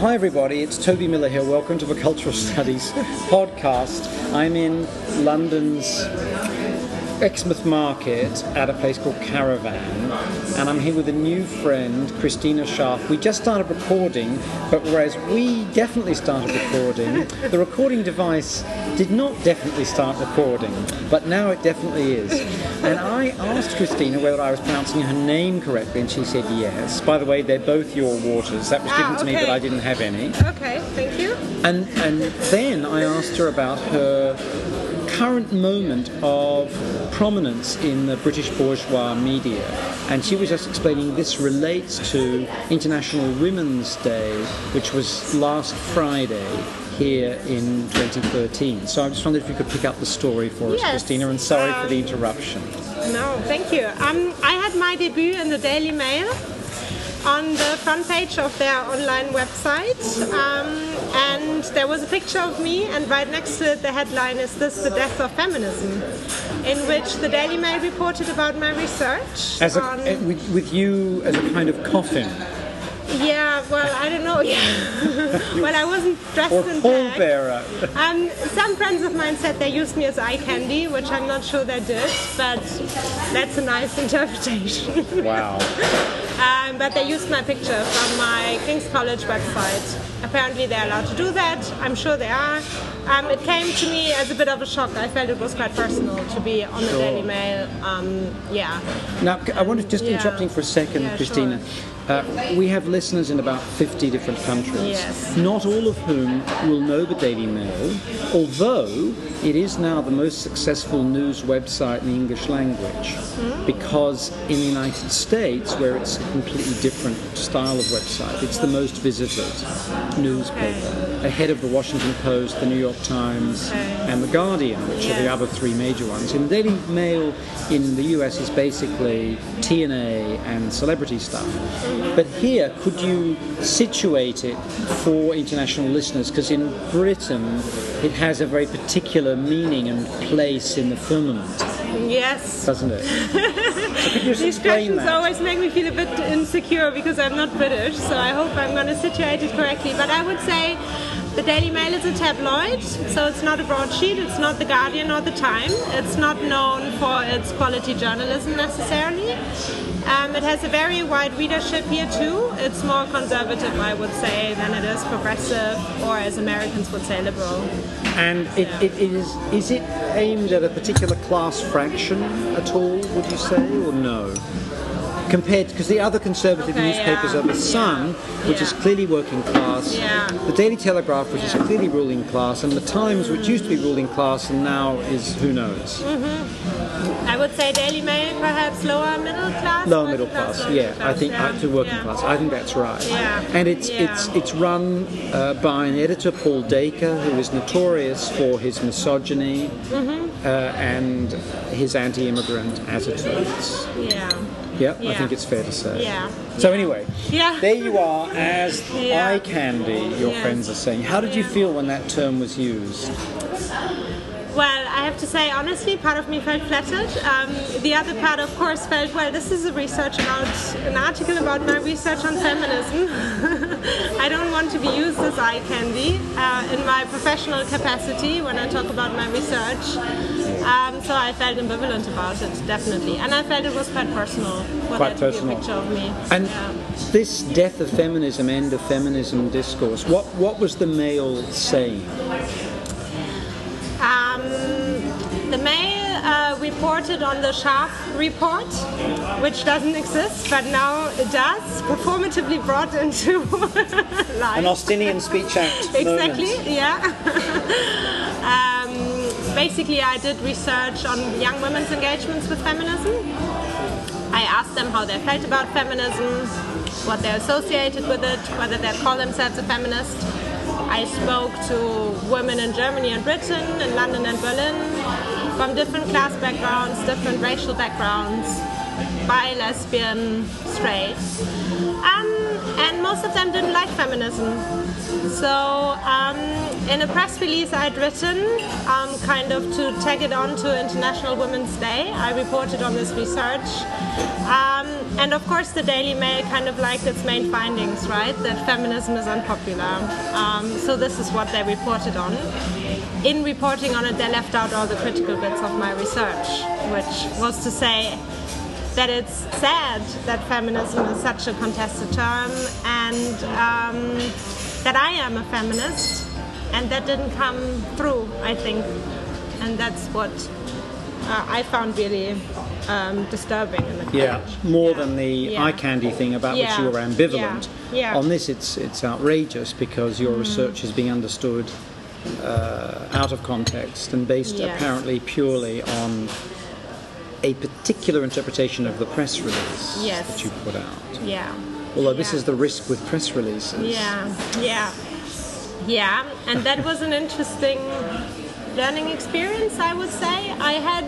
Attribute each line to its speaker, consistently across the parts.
Speaker 1: Hi, everybody. It's Toby Miller here. Welcome to the Cultural Studies podcast. I'm in London's Exmouth Market at a place called Caravan, and I'm here with a new friend, Christina Scharff. We just started recording, but whereas we definitely started recording, the recording device did not definitely start recording, but now it definitely is. And I asked Christina whether I was pronouncing her name correctly, and she said yes. By the way, they're both your waters. That was given
Speaker 2: Ah,
Speaker 1: to me, but. I didn't have any.
Speaker 2: Okay, thank you.
Speaker 1: And and then I asked her about her current moment of prominence in the British bourgeois media. And she was just explaining this relates to International Women's Day, which was last Friday here in 2013. So I just wondered if you could pick up the story for us,
Speaker 2: Yes,
Speaker 1: Christina, and sorry for the
Speaker 2: um,
Speaker 1: interruption.
Speaker 2: No, thank you. Um, I had my debut in the Daily Mail on the front page of their online website, um, and there was a picture of me, and right next to it, the headline is "This the Death of Feminism," in which the Daily Mail reported about my research.
Speaker 1: As a,
Speaker 2: on,
Speaker 1: eh, with, with you as a kind of coffin,
Speaker 2: yeah, well, I don't know. Yeah, well, I wasn't dressed
Speaker 1: or
Speaker 2: in black.
Speaker 1: pallbearer.
Speaker 2: Um, some friends of mine said they used me as eye candy, which I'm not sure they did, but that's a nice interpretation.
Speaker 1: Wow.
Speaker 2: um, but they used my picture from my King's College website. Apparently, they're allowed to do that. I'm sure they are. Um, it came to me as a bit of a shock. I felt it was quite personal to be on the
Speaker 1: Sure.
Speaker 2: Daily Mail. Um, yeah.
Speaker 1: Now, I want to just
Speaker 2: Yeah.
Speaker 1: interrupting for a second,
Speaker 2: Yeah,
Speaker 1: Christina. Uh, we have listeners in about 50 different countries,
Speaker 2: Yes.
Speaker 1: not all of whom will know the Daily Mail, although it is now the most successful news website in the English language.
Speaker 2: Hmm?
Speaker 1: Because in the United States, where it's a completely different style of website, it's the most visited newspaper, ahead of the Washington Post, the New York Times,
Speaker 2: Okay.
Speaker 1: and the Guardian, which are the other three major ones. And the Daily Mail in the US is basically TNA and celebrity stuff. But here, could you situate it for international listeners? Because in Britain, it has a very particular meaning and place in the firmament,
Speaker 2: Yes.
Speaker 1: doesn't it? so could you just
Speaker 2: These questions
Speaker 1: that?
Speaker 2: always make me feel a bit insecure because I'm not British, so I hope I'm going to situate it correctly. But I would say the Daily Mail is a tabloid, so it's not a broadsheet, it's not the Guardian or the Time, it's not known for its quality journalism necessarily. Um, it has a very wide readership here too. It's more conservative, I would say, than it is progressive, or as Americans would say, liberal.
Speaker 1: And it, it is is it aimed at a particular class fraction at all? Would you say, or no? Compared, because the other conservative
Speaker 2: Okay,
Speaker 1: newspapers
Speaker 2: yeah,
Speaker 1: are the Sun, which is clearly working class,
Speaker 2: Yeah.
Speaker 1: the Daily Telegraph, which is clearly ruling class, and the Times, which used to be ruling class and now is who knows,
Speaker 2: I would say Daily Mail, perhaps lower middle class.
Speaker 1: lower middle class.
Speaker 2: lower
Speaker 1: Yeah,
Speaker 2: middle
Speaker 1: I think
Speaker 2: class,
Speaker 1: uh, to working
Speaker 2: yeah.
Speaker 1: class. I think that's right.
Speaker 2: Yeah.
Speaker 1: And it's
Speaker 2: Yeah.
Speaker 1: it's it's run uh, by an editor, Paul Dacre, who is notorious for his misogyny
Speaker 2: Mm-hmm.
Speaker 1: uh, and his anti-immigrant attitudes.
Speaker 2: Yeah.
Speaker 1: Yeah, I think it's fair to say.
Speaker 2: Yeah.
Speaker 1: So anyway,
Speaker 2: Yeah.
Speaker 1: there you are as
Speaker 2: Yeah.
Speaker 1: eye candy. Your
Speaker 2: Yes.
Speaker 1: friends are saying. How did you feel when that term was used?
Speaker 2: Well, I have to say, honestly, part of me felt flattered. Um, the other part, of course, felt, well, this is a research about an article about my research on feminism. I don't want to be used as eye candy uh, in my professional capacity when I talk about my research. Um, so I felt ambivalent about it, definitely. And I felt it was quite personal for
Speaker 1: Quite
Speaker 2: there to be
Speaker 1: personal.
Speaker 2: a picture of me.
Speaker 1: And
Speaker 2: Yeah.
Speaker 1: this death of feminism, end of feminism discourse. What what was the Mail saying?
Speaker 2: Mail uh, reported on the Scharff report, which doesn't exist, but now it does, performatively brought into life.
Speaker 1: An Austinian speech act.
Speaker 2: Exactly,
Speaker 1: moment.
Speaker 2: yeah. um, basically, I did research on young women's engagements with feminism. I asked them how they felt about feminism, what they associated with it, whether they call themselves a feminist. I spoke to women in Germany and Britain, in London and Berlin, from different class backgrounds, different racial backgrounds, bi, lesbian, straight. Um, and most of them didn't like feminism. So, um, in a press release I'd written, um, kind of to tag it on to International Women's Day, I reported on this research. Um, and of course, the Daily Mail kind of liked its main findings, right? That feminism is unpopular. Um, so, this is what they reported on. In reporting on it, they left out all the critical bits of my research, which was to say, that it's sad that feminism is such a contested term and um, that I am a feminist and that didn't come through, I think. And that's what uh, I found really um, disturbing in the
Speaker 1: Yeah, more
Speaker 2: Yeah.
Speaker 1: than the
Speaker 2: Yeah.
Speaker 1: eye candy thing about
Speaker 2: Yeah.
Speaker 1: which you were ambivalent.
Speaker 2: Yeah. Yeah.
Speaker 1: On this, it's it's outrageous because your
Speaker 2: Mm.
Speaker 1: research is being understood uh, out of context and based
Speaker 2: Yes.
Speaker 1: apparently purely on a particular interpretation of the press release
Speaker 2: Yes.
Speaker 1: that you put out.
Speaker 2: Yeah.
Speaker 1: Although this
Speaker 2: Yeah.
Speaker 1: is the risk with press releases.
Speaker 2: Yeah, yeah, yeah, and that was an interesting learning experience, I would say. I had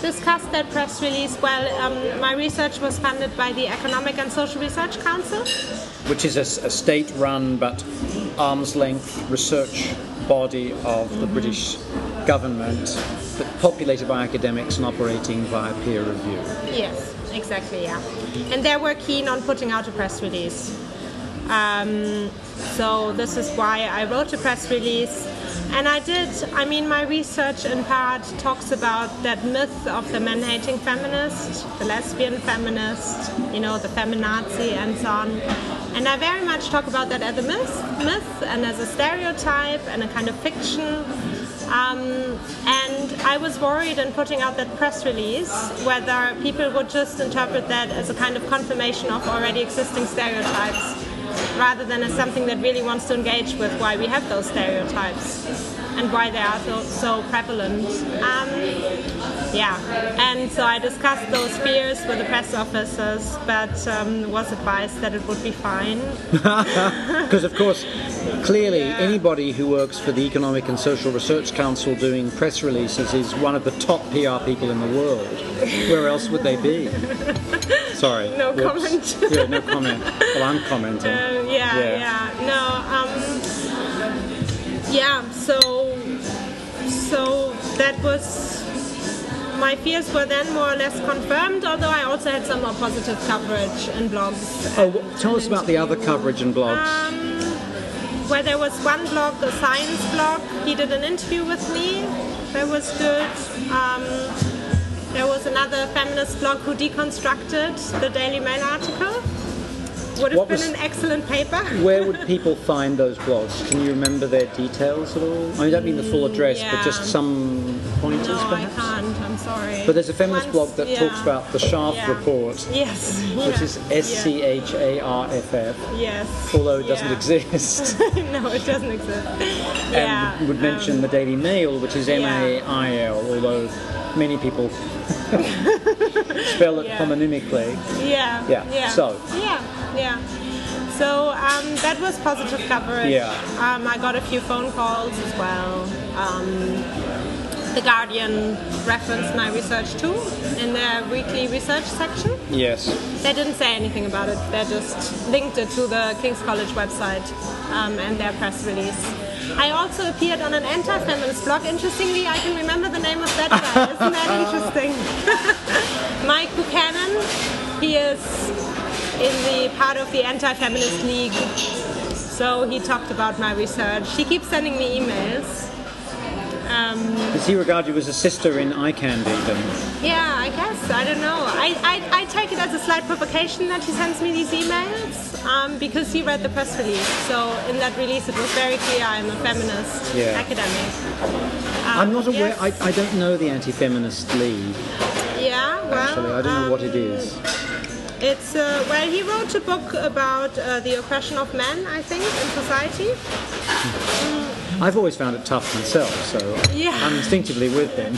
Speaker 2: discussed that press release. Well, um, my research was funded by the Economic and Social Research Council.
Speaker 1: which is a state-run but arm's-length research body of the British government, populated by academics and operating via peer review.
Speaker 2: Yes, exactly, yeah. And they were keen on putting out a press release. Um, so this is why I wrote a press release. And I did, I mean, my research in part talks about that myth of the man hating feminist, the lesbian feminist, you know, the feminazi, and so on. And I very much talk about that as a myth, myth and as a stereotype and a kind of fiction. Um, and I was worried in putting out that press release whether people would just interpret that as a kind of confirmation of already existing stereotypes rather than as something that really wants to engage with why we have those stereotypes and why they are so, so prevalent. Um, yeah, and so I discussed those fears with the press officers, but um, was advised that it would be fine.
Speaker 1: Because, of course, clearly
Speaker 2: Yeah.
Speaker 1: anybody who works for the Economic and Social Research Council doing press releases is one of the top PR people in the world. Where else would they be? Sorry.
Speaker 2: No
Speaker 1: Whoops.
Speaker 2: comment.
Speaker 1: yeah, no comment. Well, I'm commenting.
Speaker 2: Uh, yeah,
Speaker 1: Yeah.
Speaker 2: yeah, No, um, yeah. So, so that was my fears were then more or less confirmed. Although I also had some more positive coverage in blogs.
Speaker 1: Oh, wh- tell us about the other coverage and blogs.
Speaker 2: Um, where there was one blog, the science blog. He did an interview with me. That was good. Um, there was another feminist blog who deconstructed the Daily Mail article. Would have
Speaker 1: What
Speaker 2: been
Speaker 1: was-
Speaker 2: an excellent paper.
Speaker 1: Where would people find those blogs? Can you remember their details at all? I, mean, I don't mean the full address, but just some pointers,
Speaker 2: No, I can't. I'm sorry.
Speaker 1: But there's a feminist
Speaker 2: Once-
Speaker 1: blog that
Speaker 2: yeah.
Speaker 1: talks about the Scharff
Speaker 2: Yeah.
Speaker 1: report,
Speaker 2: Yes.
Speaker 1: which
Speaker 2: yeah,
Speaker 1: is S C H A R F F,
Speaker 2: Yes.
Speaker 1: although it doesn't
Speaker 2: yeah.
Speaker 1: exist.
Speaker 2: no, it doesn't exist. yeah.
Speaker 1: and would mention
Speaker 2: um,
Speaker 1: the Daily Mail, which is M A I L, although many people spell it
Speaker 2: Yeah.
Speaker 1: homonymically.
Speaker 2: Yeah.
Speaker 1: Yeah,
Speaker 2: Yeah.
Speaker 1: so.
Speaker 2: Yeah. Yeah. So um, that was positive coverage.
Speaker 1: Yeah.
Speaker 2: Um, I got a few phone calls as well. Um, the Guardian referenced my research too in their weekly research section.
Speaker 1: Yes.
Speaker 2: They didn't say anything about it. They just linked it to the King's College website um, and their press release. I also appeared on an anti-feminist blog. Interestingly, I can remember the name of that guy. Isn't that interesting? Mike Buchanan. He is in the part of the Anti-Feminist League. So he talked about my research. He keeps sending me emails. Um,
Speaker 1: Does he regard you as a sister in eye candy then?
Speaker 2: yeah, I guess. I don't know. I, I, I take it as a slight provocation that he sends me these emails um, because he read the press release. So in that release, it was very clear I'm a feminist
Speaker 1: Yeah.
Speaker 2: academic.
Speaker 1: I'm not aware,
Speaker 2: yes.
Speaker 1: I, I don't know the Anti Feminist League,
Speaker 2: Yeah, well.
Speaker 1: actually. I don't know what it
Speaker 2: um,
Speaker 1: is.
Speaker 2: It's uh, well, he wrote a book about uh, the oppression of men, I think, in society.
Speaker 1: I've always found it tough myself, so
Speaker 2: Yeah.
Speaker 1: I'm instinctively with him.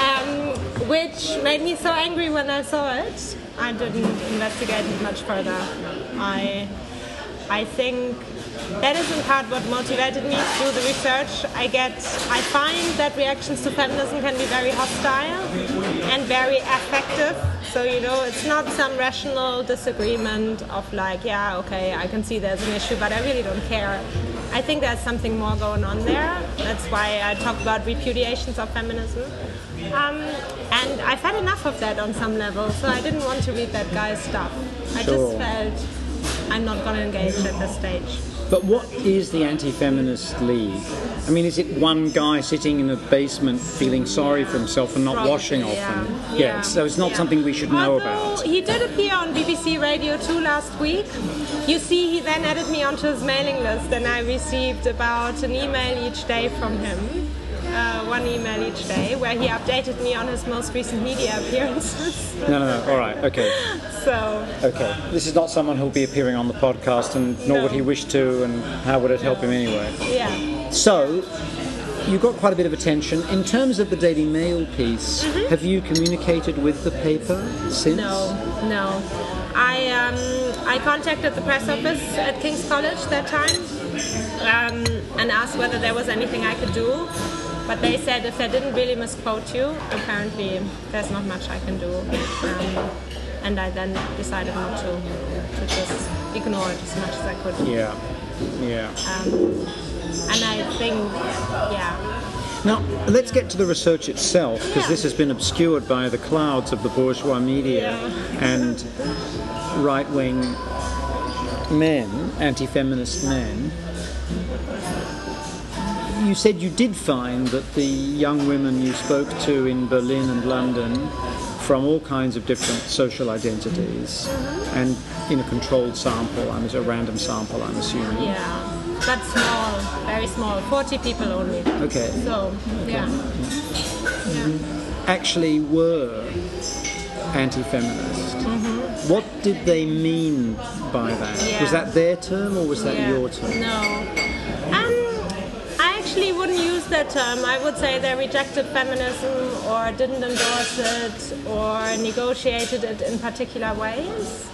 Speaker 2: um, which made me so angry when I saw it. I didn't investigate it much further. I I think that is in part what motivated me to do the research. I get, I find that reactions to feminism can be very hostile and very affective. So you know, it's not some rational disagreement of like, yeah, okay, I can see there's an issue, but I really don't care. I think there's something more going on there. That's why I talk about repudiations of feminism. Um, and I've had enough of that on some level, so I didn't want to read that guy's stuff. I
Speaker 1: Sure.
Speaker 2: just felt I'm not going to engage at this stage.
Speaker 1: But what is the Anti-Feminist League? I mean, is it one guy sitting in a basement feeling sorry for himself and not
Speaker 2: Probably,
Speaker 1: washing
Speaker 2: yeah.
Speaker 1: often?
Speaker 2: Yeah.
Speaker 1: so it's not
Speaker 2: Yeah.
Speaker 1: something we should know
Speaker 2: Although
Speaker 1: about.
Speaker 2: He did appear on BBC Radio 2 last week. You see, he then added me onto his mailing list, and I received about an email each day from him. Uh, one email each day, where he updated me on his most recent media appearances.
Speaker 1: No, no, no. All right, okay,
Speaker 2: so,
Speaker 1: okay. This is not someone who'll be appearing on the podcast, and nor
Speaker 2: No.
Speaker 1: would he wish to, and how would it help him anyway?
Speaker 2: yeah.
Speaker 1: So, you got quite a bit of attention. In terms of the Daily Mail piece, have you communicated with the paper since?
Speaker 2: Mm-hmm. No, no. I um, I contacted the press office at King's College that time um, and asked whether there was anything I could do. But they said if they didn't really misquote you, apparently there's not much I can do. Um, and I then decided not to, to just ignore it as much as I could.
Speaker 1: Yeah, yeah.
Speaker 2: And I think, yeah,
Speaker 1: Now, let's get to the research itself, because
Speaker 2: Yeah.
Speaker 1: this has been obscured by the clouds of the bourgeois media
Speaker 2: Yeah.
Speaker 1: and right wing men, anti feminist men. You said you did find that the young women you spoke to in Berlin and London from all kinds of different social identities
Speaker 2: Mm-hmm.
Speaker 1: and in a controlled sample, I'm a random sample, I'm assuming.
Speaker 2: yeah. But small, very small, 40 people only.
Speaker 1: Okay.
Speaker 2: So, yeah. Yeah.
Speaker 1: actually were anti-feminist. What did they mean by that?
Speaker 2: Mm-hmm. Yeah.
Speaker 1: Was that their term or was that
Speaker 2: Yeah.
Speaker 1: your term?
Speaker 2: No. I actually wouldn't use that term. I would say they rejected feminism or didn't endorse it or negotiated it in particular ways.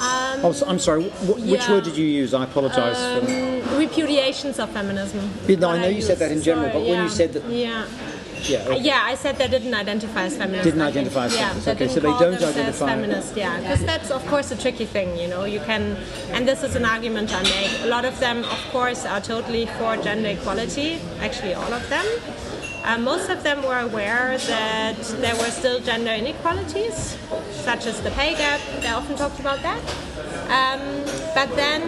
Speaker 2: Um,
Speaker 1: Oh, so, I'm sorry. wh- which
Speaker 2: Yeah.
Speaker 1: word did you use? I apologise for.
Speaker 2: um, repudiations of feminism.
Speaker 1: No, I know you said that in general, but when you said that-
Speaker 2: yeah.
Speaker 1: Yeah. okay.
Speaker 2: Yeah, I said they didn't identify as feminist.
Speaker 1: Didn't identify as
Speaker 2: yeah,
Speaker 1: feminist.
Speaker 2: they
Speaker 1: Okay, so they don't identify-
Speaker 2: feminist. Yeah, because that's of course a tricky thing. You know, you can, and this is an argument I make. A lot of them, of course, are totally for gender equality. Actually, all of them. Uh, most of them were aware that there were still gender inequalities, such as the pay gap. They often talked about that. Um, but then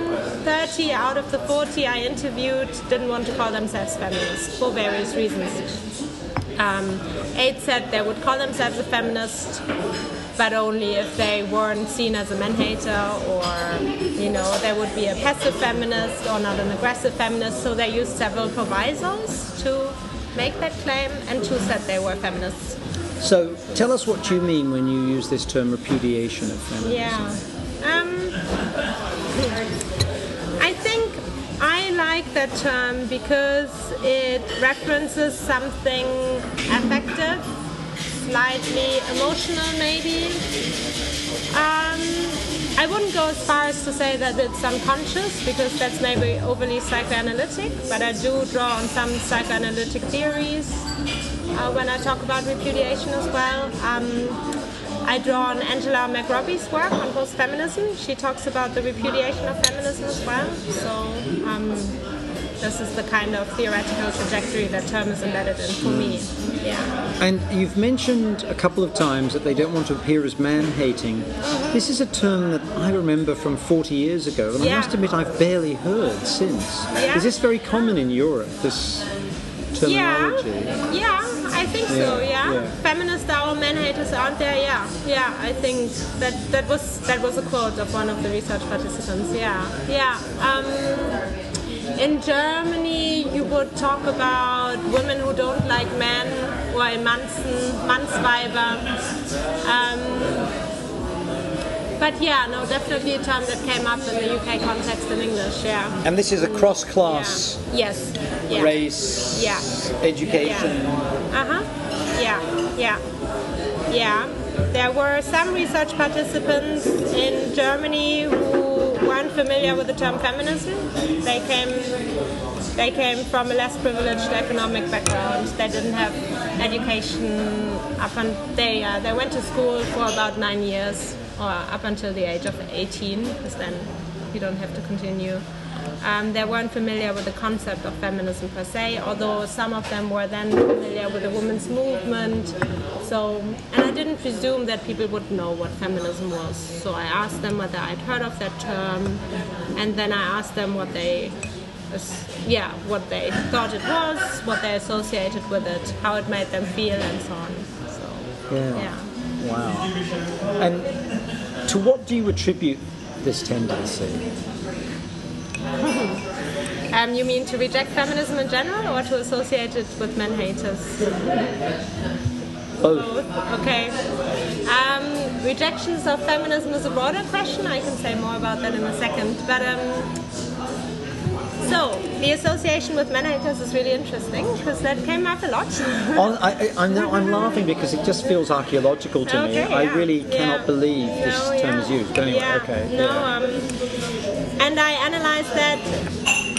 Speaker 2: 30 out of the 40 I interviewed didn't want to call themselves feminists for various reasons. Um, eight said they would call themselves a feminist, but only if they weren't seen as a man hater or, you know, they would be a passive feminist or not an aggressive feminist. So they used several provisos to make that claim, and two said they were feminists.
Speaker 1: So tell us what you mean when you use this term repudiation of feminism.
Speaker 2: Yeah. Um, I think I like that term because it references something affective, slightly emotional, maybe. Um, I wouldn't go as far as to say that it's unconscious because that's maybe overly psychoanalytic, but I do draw on some psychoanalytic theories uh, when I talk about repudiation as well. Um, I draw on Angela McRobbie's work on post-feminism. She talks about the repudiation of feminism as well. So um, this is the kind of theoretical trajectory that term is embedded in for me. Yeah.
Speaker 1: And you've mentioned a couple of times that they don't want to appear as man-hating. This is a term that I remember from 40 years ago, and I must admit I've barely heard since.
Speaker 2: Yeah.
Speaker 1: Is this very common in Europe, this terminology?
Speaker 2: Yeah, yeah, I think so.
Speaker 1: Yeah,
Speaker 2: Yeah,
Speaker 1: yeah.
Speaker 2: feminists are all man haters, aren't there? Yeah, yeah. I think that that was that was a quote of one of the research participants. Yeah, yeah. Um, in Germany, you would talk about women who don't like men, or in Mansen, Mannsweiber. Um, but yeah, no, definitely a term that came up in the UK context in English. Yeah.
Speaker 1: And this is a cross-class
Speaker 2: yeah. Yes. Yeah.
Speaker 1: race,
Speaker 2: Yeah.
Speaker 1: education.
Speaker 2: Uh huh. Yeah, yeah, yeah. There were some research participants in Germany who weren't familiar with the term feminism. They came they came from a less privileged economic background. They didn't have education up and they uh, they went to school for about nine years or up until the age of 18 because then you don't have to continue. Um, they weren't familiar with the concept of feminism per se, although some of them were then familiar with the women's movement. So, and I didn't presume that people would know what feminism was. So I asked them whether I'd heard of that term, and then I asked them what they, yeah, what they thought it was, what they associated with it, how it made them feel, and so on. So,
Speaker 1: Yeah.
Speaker 2: yeah.
Speaker 1: Wow. And to what do you attribute this tendency?
Speaker 2: Um, you mean to reject feminism in general or to associate it with men haters?
Speaker 1: Both.
Speaker 2: Both. Okay. Um, rejections of feminism is a broader question. I can say more about that in a second. But um, so the association with men haters is really interesting because that came up a lot.
Speaker 1: I, I, I know I'm laughing because it just feels archaeological to me.
Speaker 2: Okay,
Speaker 1: I
Speaker 2: yeah.
Speaker 1: really
Speaker 2: Yeah.
Speaker 1: cannot believe this
Speaker 2: No,
Speaker 1: term
Speaker 2: yeah.
Speaker 1: is used. But anyway, okay.
Speaker 2: No, um, and I analyzed that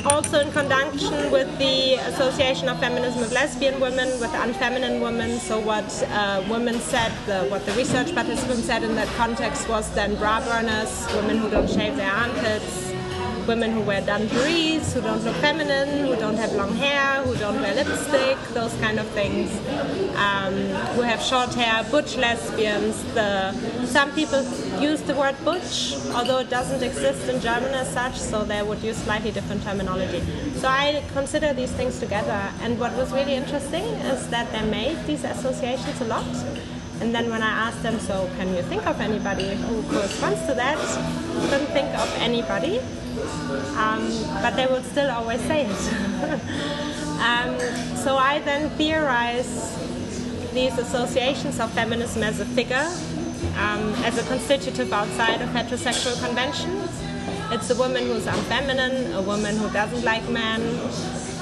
Speaker 2: also in conjunction with the Association of Feminism of Lesbian Women, with Unfeminine Women. So what uh, women said, the, what the research participants said in that context was then bra burners, women who don't shave their armpits, women who wear dungarees, who don't look feminine, who don't have long hair, who don't wear lipstick, those kind of things, um, who have short hair, butch lesbians. The some people use the word butch, although it doesn't exist in German as such, so they would use slightly different terminology. So I consider these things together, and what was really interesting is that they made these associations a lot. And then when I asked them, so can you think of anybody who corresponds to that? Couldn't think of anybody. Um, but they would still always say it. um, so I then theorize these associations of feminism as a figure, um, as a constitutive outside of heterosexual conventions. It's a woman who's unfeminine, a woman who doesn't like men,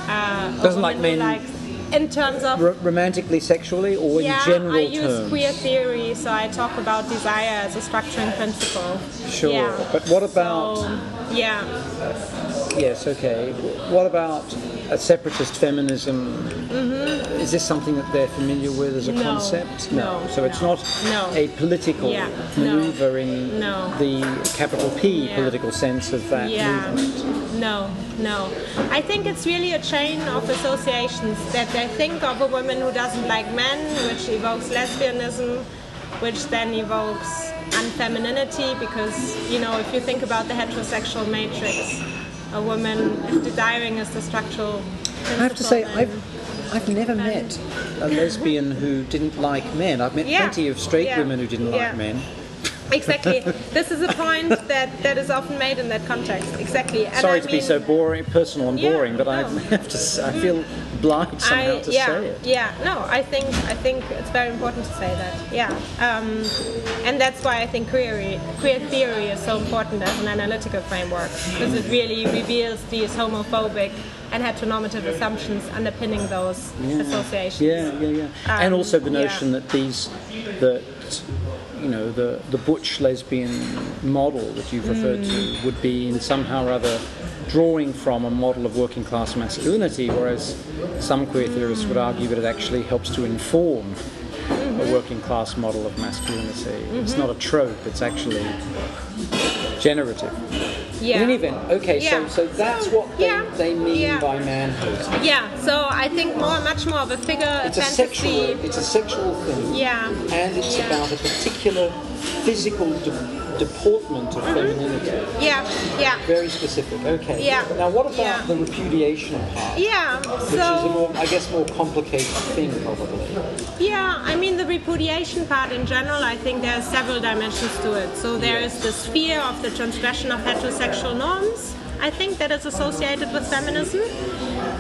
Speaker 2: uh,
Speaker 1: Doesn't like men-
Speaker 2: likes- in terms of
Speaker 1: R- romantically, sexually, or
Speaker 2: yeah,
Speaker 1: in general
Speaker 2: I use
Speaker 1: terms?
Speaker 2: queer theory, so I talk about desire as a structuring principle.
Speaker 1: Sure.
Speaker 2: Yeah.
Speaker 1: But what about?
Speaker 2: So, yeah.
Speaker 1: Yes. Okay. What about a separatist feminism? Mm-hmm. Is this something that they're familiar with as a.
Speaker 2: No,
Speaker 1: concept?
Speaker 2: no,
Speaker 1: So it's
Speaker 2: no,
Speaker 1: not
Speaker 2: no.
Speaker 1: a political
Speaker 2: Yeah, no,
Speaker 1: maneuver in
Speaker 2: no.
Speaker 1: the capital P
Speaker 2: Yeah.
Speaker 1: political sense of that
Speaker 2: Yeah.
Speaker 1: movement.
Speaker 2: No, no. I think it's really a chain of associations that they think of a woman who doesn't like men, which evokes lesbianism, which then evokes unfemininity because, you know, if you think about the heterosexual matrix, a woman desiring is the structural
Speaker 1: I have to say, I've I've never met a lesbian who didn't like men. I've met
Speaker 2: Yeah.
Speaker 1: plenty of straight
Speaker 2: Yeah.
Speaker 1: women who didn't
Speaker 2: Yeah.
Speaker 1: like men.
Speaker 2: Exactly. this is a point that, that is often made in that context. Exactly. And
Speaker 1: Sorry
Speaker 2: I
Speaker 1: to be so boring, personal and
Speaker 2: Yeah,
Speaker 1: boring, but I have to. I feel obliged somehow
Speaker 2: I,
Speaker 1: to
Speaker 2: yeah,
Speaker 1: say it.
Speaker 2: Yeah, no, I think I think it's very important to say that. Yeah, um, and that's why I think queer queer theory is so important as an analytical framework because it really reveals these homophobic and heteronormative assumptions underpinning those associations.
Speaker 1: Yeah, yeah, yeah. and
Speaker 2: Um,
Speaker 1: also the
Speaker 2: yeah.
Speaker 1: notion that these, that you know, the the butch lesbian model that you've referred
Speaker 2: Mm.
Speaker 1: to would be in somehow or other drawing from a model of working class masculinity, whereas some queer theorists would argue that it actually helps to inform
Speaker 2: Mm-hmm.
Speaker 1: a working class model of masculinity. It's not a trope; it's actually generative.
Speaker 2: Yeah.
Speaker 1: In any event, okay,
Speaker 2: Yeah.
Speaker 1: so so that's what they,
Speaker 2: Yeah.
Speaker 1: they mean
Speaker 2: Yeah.
Speaker 1: by manhood.
Speaker 2: Yeah, so I think more, much more of a figure
Speaker 1: It's a
Speaker 2: fantasy.
Speaker 1: sexual. It's a sexual thing.
Speaker 2: Yeah.
Speaker 1: and it's about a particular physical de- deportment of mm-hmm. femininity.
Speaker 2: Yeah, yeah,
Speaker 1: Very specific. Okay.
Speaker 2: Yeah.
Speaker 1: Now, what about
Speaker 2: Yeah.
Speaker 1: the repudiation part?
Speaker 2: yeah.
Speaker 1: Which is a
Speaker 2: So
Speaker 1: more, I guess, more complicated thing, probably.
Speaker 2: Yeah, I mean the repudiation part in general, I think there are several dimensions to it. So there is the sphere of the transgression of heterosexual norms. I think that is associated with feminism,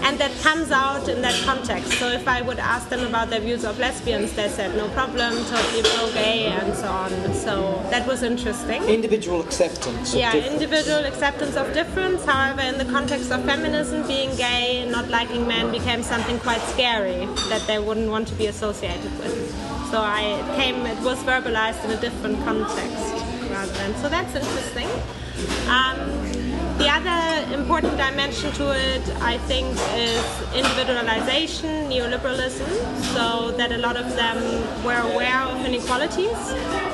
Speaker 2: and that comes out in that context. So if I would ask them about their views of lesbians, they said no problem, totally pro-gay, and so on. So that was interesting.
Speaker 1: Individual acceptance. Of
Speaker 2: Yeah,
Speaker 1: difference.
Speaker 2: individual acceptance of difference. However, in the context of feminism, being gay, and not liking men became something quite scary that they wouldn't want to be associated with. So I it came, it was verbalized in a different context rather than. So that's interesting. Um, the other important dimension to it, I think, is individualization, neoliberalism, so that a lot of them were aware of inequalities,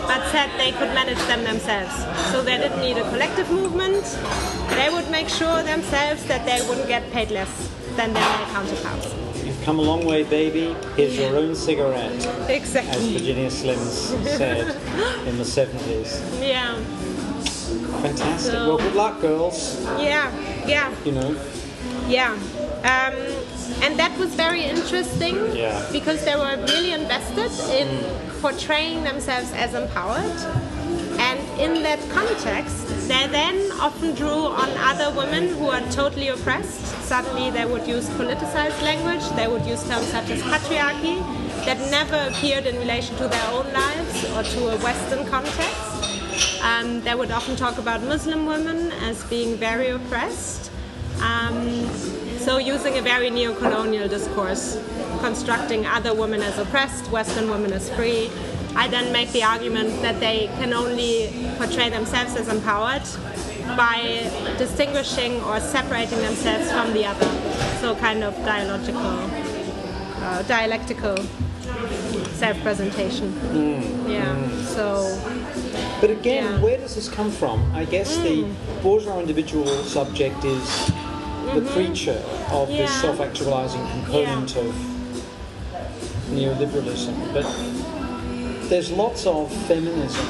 Speaker 2: but said they could manage them themselves. So they didn't need a collective movement. They would make sure themselves that they wouldn't get paid less than their counterparts.
Speaker 1: You've come a long way, baby. Here's your own cigarette, as Virginia Slims said in the 70s.
Speaker 2: Yeah.
Speaker 1: Fantastic.
Speaker 2: So-
Speaker 1: Well, good luck, girls.
Speaker 2: Yeah. Yeah.
Speaker 1: You know,
Speaker 2: Yeah. Um, and that was very interesting
Speaker 1: Yeah.
Speaker 2: because they were really invested in portraying themselves as empowered. And in that context, they then often drew on other women who are totally oppressed. Suddenly, they would use politicized language, they would use terms such as patriarchy that never appeared in relation to their own lives or to a Western context. Um, they would often talk about Muslim women as being very oppressed. Um, so using a very neo-colonial discourse, constructing other women as oppressed, Western women as free. I then make the argument that they can only portray themselves as empowered by distinguishing or separating themselves from the other. So kind of dialogical, uh, dialectical self-presentation. Yeah. So
Speaker 1: But again,
Speaker 2: Yeah.
Speaker 1: where does this come from? I guess the mm. bourgeois individual subject is the mm-hmm. creature of this self-actualizing component of neoliberalism. But there's lots of feminism.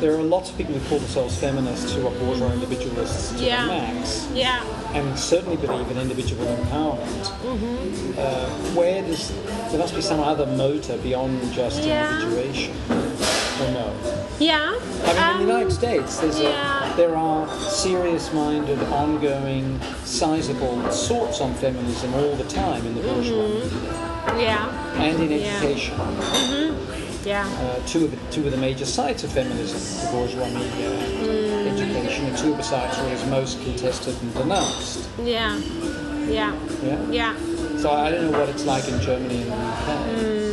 Speaker 1: There are lots of people who call themselves feminists who are bourgeois individualists to
Speaker 2: Yeah.
Speaker 1: the max,
Speaker 2: yeah.
Speaker 1: and certainly believe in individual empowerment. Mm-hmm. Uh, where does there must be some other motor beyond just
Speaker 2: Yeah.
Speaker 1: individuation, or no?
Speaker 2: Yeah.
Speaker 1: I mean, in
Speaker 2: um,
Speaker 1: the United States, there's
Speaker 2: yeah.
Speaker 1: a, there are serious-minded, ongoing, sizable sorts on feminism all the time in the bourgeois
Speaker 2: Mm-hmm. Yeah.
Speaker 1: and in
Speaker 2: Yeah.
Speaker 1: education.
Speaker 2: Yeah.
Speaker 1: Uh, two of the two of the major sites of feminism, the bourgeois media,
Speaker 2: Mm.
Speaker 1: education, and two of the sites where it's most contested and denounced.
Speaker 2: Yeah. Yeah.
Speaker 1: Yeah.
Speaker 2: Yeah.
Speaker 1: So I don't know what it's like in Germany and the UK.
Speaker 2: Mm.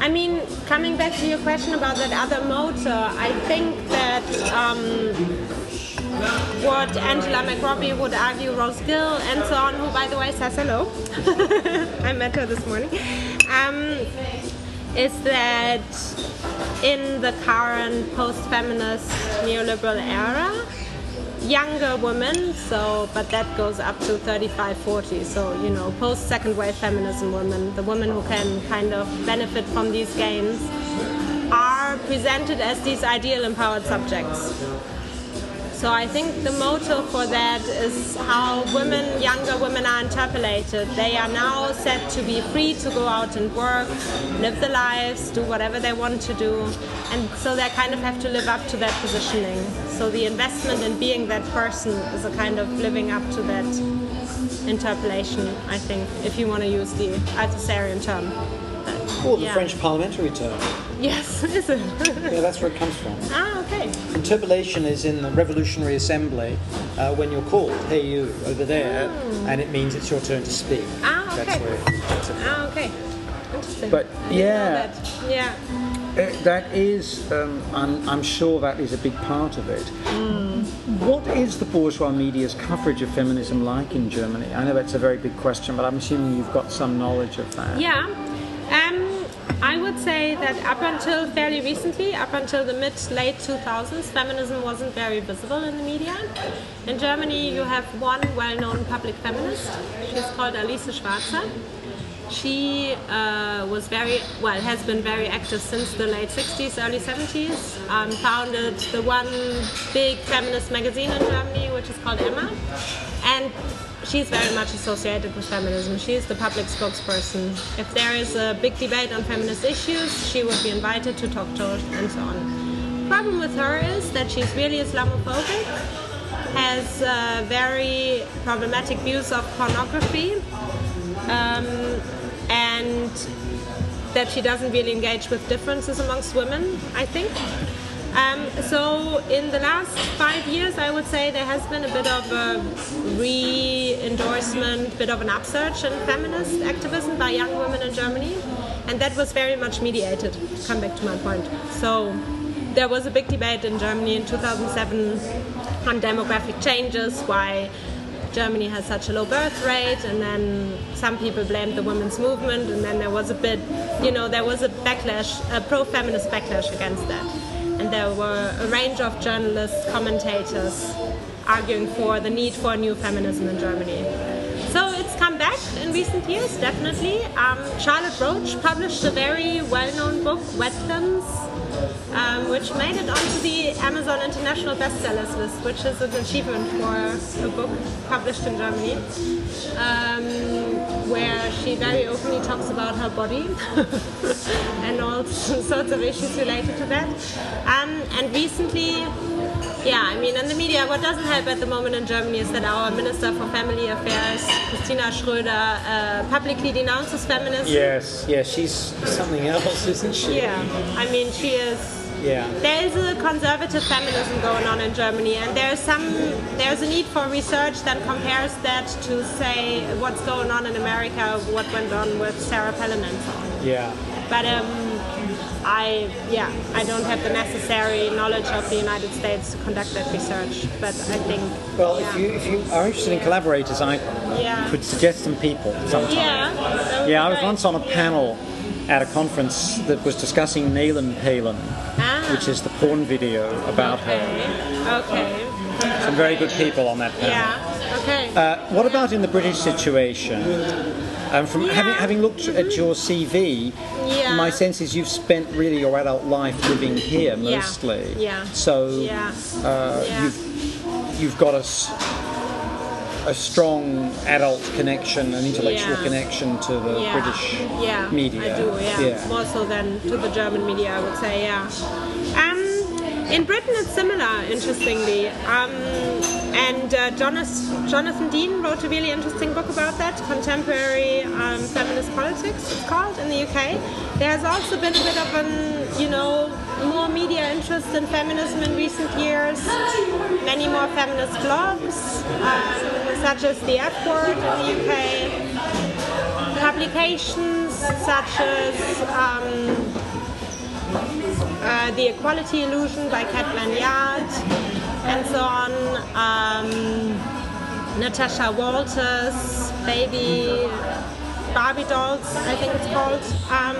Speaker 2: I mean, coming back to your question about that other motor, I think that um, what Angela McRobbie would argue, Ros Gill, and so on, who by the way says hello, I met her this morning, um, is that in the current post-feminist neoliberal era, younger women so but that goes up to 35 40 so you know post second wave feminism women the women who can kind of benefit from these gains are presented as these ideal empowered subjects so I think the motto for that is how women, younger women are interpolated. They are now said to be free to go out and work, live their lives, do whatever they want to do. And so they kind of have to live up to that positioning. So the investment in being that person is a kind of living up to that interpolation, I think, if you want to use the Althusserian term.
Speaker 1: Or the
Speaker 2: Yeah.
Speaker 1: French parliamentary term.
Speaker 2: Yes, is it?
Speaker 1: Yeah, that's where it comes from.
Speaker 2: ah, okay.
Speaker 1: Interpolation is in the Revolutionary Assembly uh, when you're called, hey you, over there, and it means it's your turn to speak.
Speaker 2: Ah, okay.
Speaker 1: That's where that's it.
Speaker 2: Ah, okay. Interesting.
Speaker 1: But,
Speaker 2: I didn't know
Speaker 1: yeah.
Speaker 2: that. Yeah.
Speaker 1: Uh, that is, um, I'm, I'm sure that is a big part of it.
Speaker 2: Hmm.
Speaker 1: What is the bourgeois media's coverage of feminism like in Germany? I know that's a very big question, but I'm assuming you've got some knowledge of that.
Speaker 2: Yeah. Um, I would say that up until fairly recently, up until the mid late 2000s, feminism wasn't very visible in the media. In Germany, you have one well known public feminist. She's called Alice Schwarzer. She uh, was very, well, has been very active since the late 60s, early 70s. Um, founded the one big feminist magazine in Germany, which is called Emma. And she's very much associated with feminism. She's the public spokesperson. If there is a big debate on feminist issues, she would be invited to talk to us and so on. Problem with her is that she's really Islamophobic, has uh, very problematic views of pornography, um, and that she doesn't really engage with differences amongst women, I think. Um, so in the last five years, I would say there has been a bit of a re-endorsement, bit of an upsurge in feminist activism by young women in Germany, and that was very much mediated. Come back to my point. So there was a big debate in Germany in 2007 on demographic changes, why Germany has such a low birth rate, and then some people blamed the women's movement, and then there was a bit, you know, there was a backlash, a pro-feminist backlash against that, and there were a range of journalists, commentators arguing for the need for a new feminism in Germany. Come back in recent years, definitely. Um, Charlotte Roche published a very well-known book, Wetlands, um, which made it onto the Amazon International Bestsellers list, which is an achievement for a book published in Germany, um, where she very openly talks about her body and all sorts of issues related to that. Um, and recently, yeah, I mean, in the media, what doesn't help at the moment in Germany is that our Minister for Family Affairs, Kristina Schröder, uh, publicly denounces feminism.
Speaker 1: Yes, yes, she's something else, isn't she?
Speaker 2: Yeah, I mean, she is.
Speaker 1: Yeah.
Speaker 2: There is a conservative feminism going on in Germany, and there's some there's a need for research that compares that to say what's going on in America, what went on with Sarah Palin and so on.
Speaker 1: Yeah.
Speaker 2: But um, I yeah I don't have the necessary knowledge of the United States to conduct that research. But I think
Speaker 1: Well,
Speaker 2: yeah.
Speaker 1: if you if you are interested in collaborators, I
Speaker 2: Yeah.
Speaker 1: could suggest some people sometime.
Speaker 2: yeah
Speaker 1: Yeah, I was
Speaker 2: great.
Speaker 1: once on a panel at a conference that was discussing Nailin Palin,
Speaker 2: Ah.
Speaker 1: which is the porn video about her.
Speaker 2: Okay. Okay.
Speaker 1: Some very good people on that panel.
Speaker 2: Yeah. Okay.
Speaker 1: Uh, what about in the British situation? Um, from having,
Speaker 2: Yeah.
Speaker 1: having looked at your CV,
Speaker 2: Yeah.
Speaker 1: my sense is you've spent really your adult life living here mostly.
Speaker 2: Yeah.
Speaker 1: So
Speaker 2: yeah.
Speaker 1: uh,
Speaker 2: Yeah.
Speaker 1: you've you've got a, a strong adult connection, an intellectual connection to the. British
Speaker 2: yeah,
Speaker 1: media.
Speaker 2: I do, yeah. More so than to the German media, I would say, yeah. Um, in Britain, it's similar, interestingly. Um, and uh, Jonas, Jonathan Dean wrote a really interesting book about that, Contemporary um, Feminist Politics, it's called, in the UK. There's also been a bit of an, you know, more media interest in feminism in recent years. Many more feminist blogs, um, such as The F Word in the UK publications such as um, uh, The Equality Illusion by Kat Banyard and so on. Um, Natasha Walters, Baby Barbie Dolls, I think it's called. Um,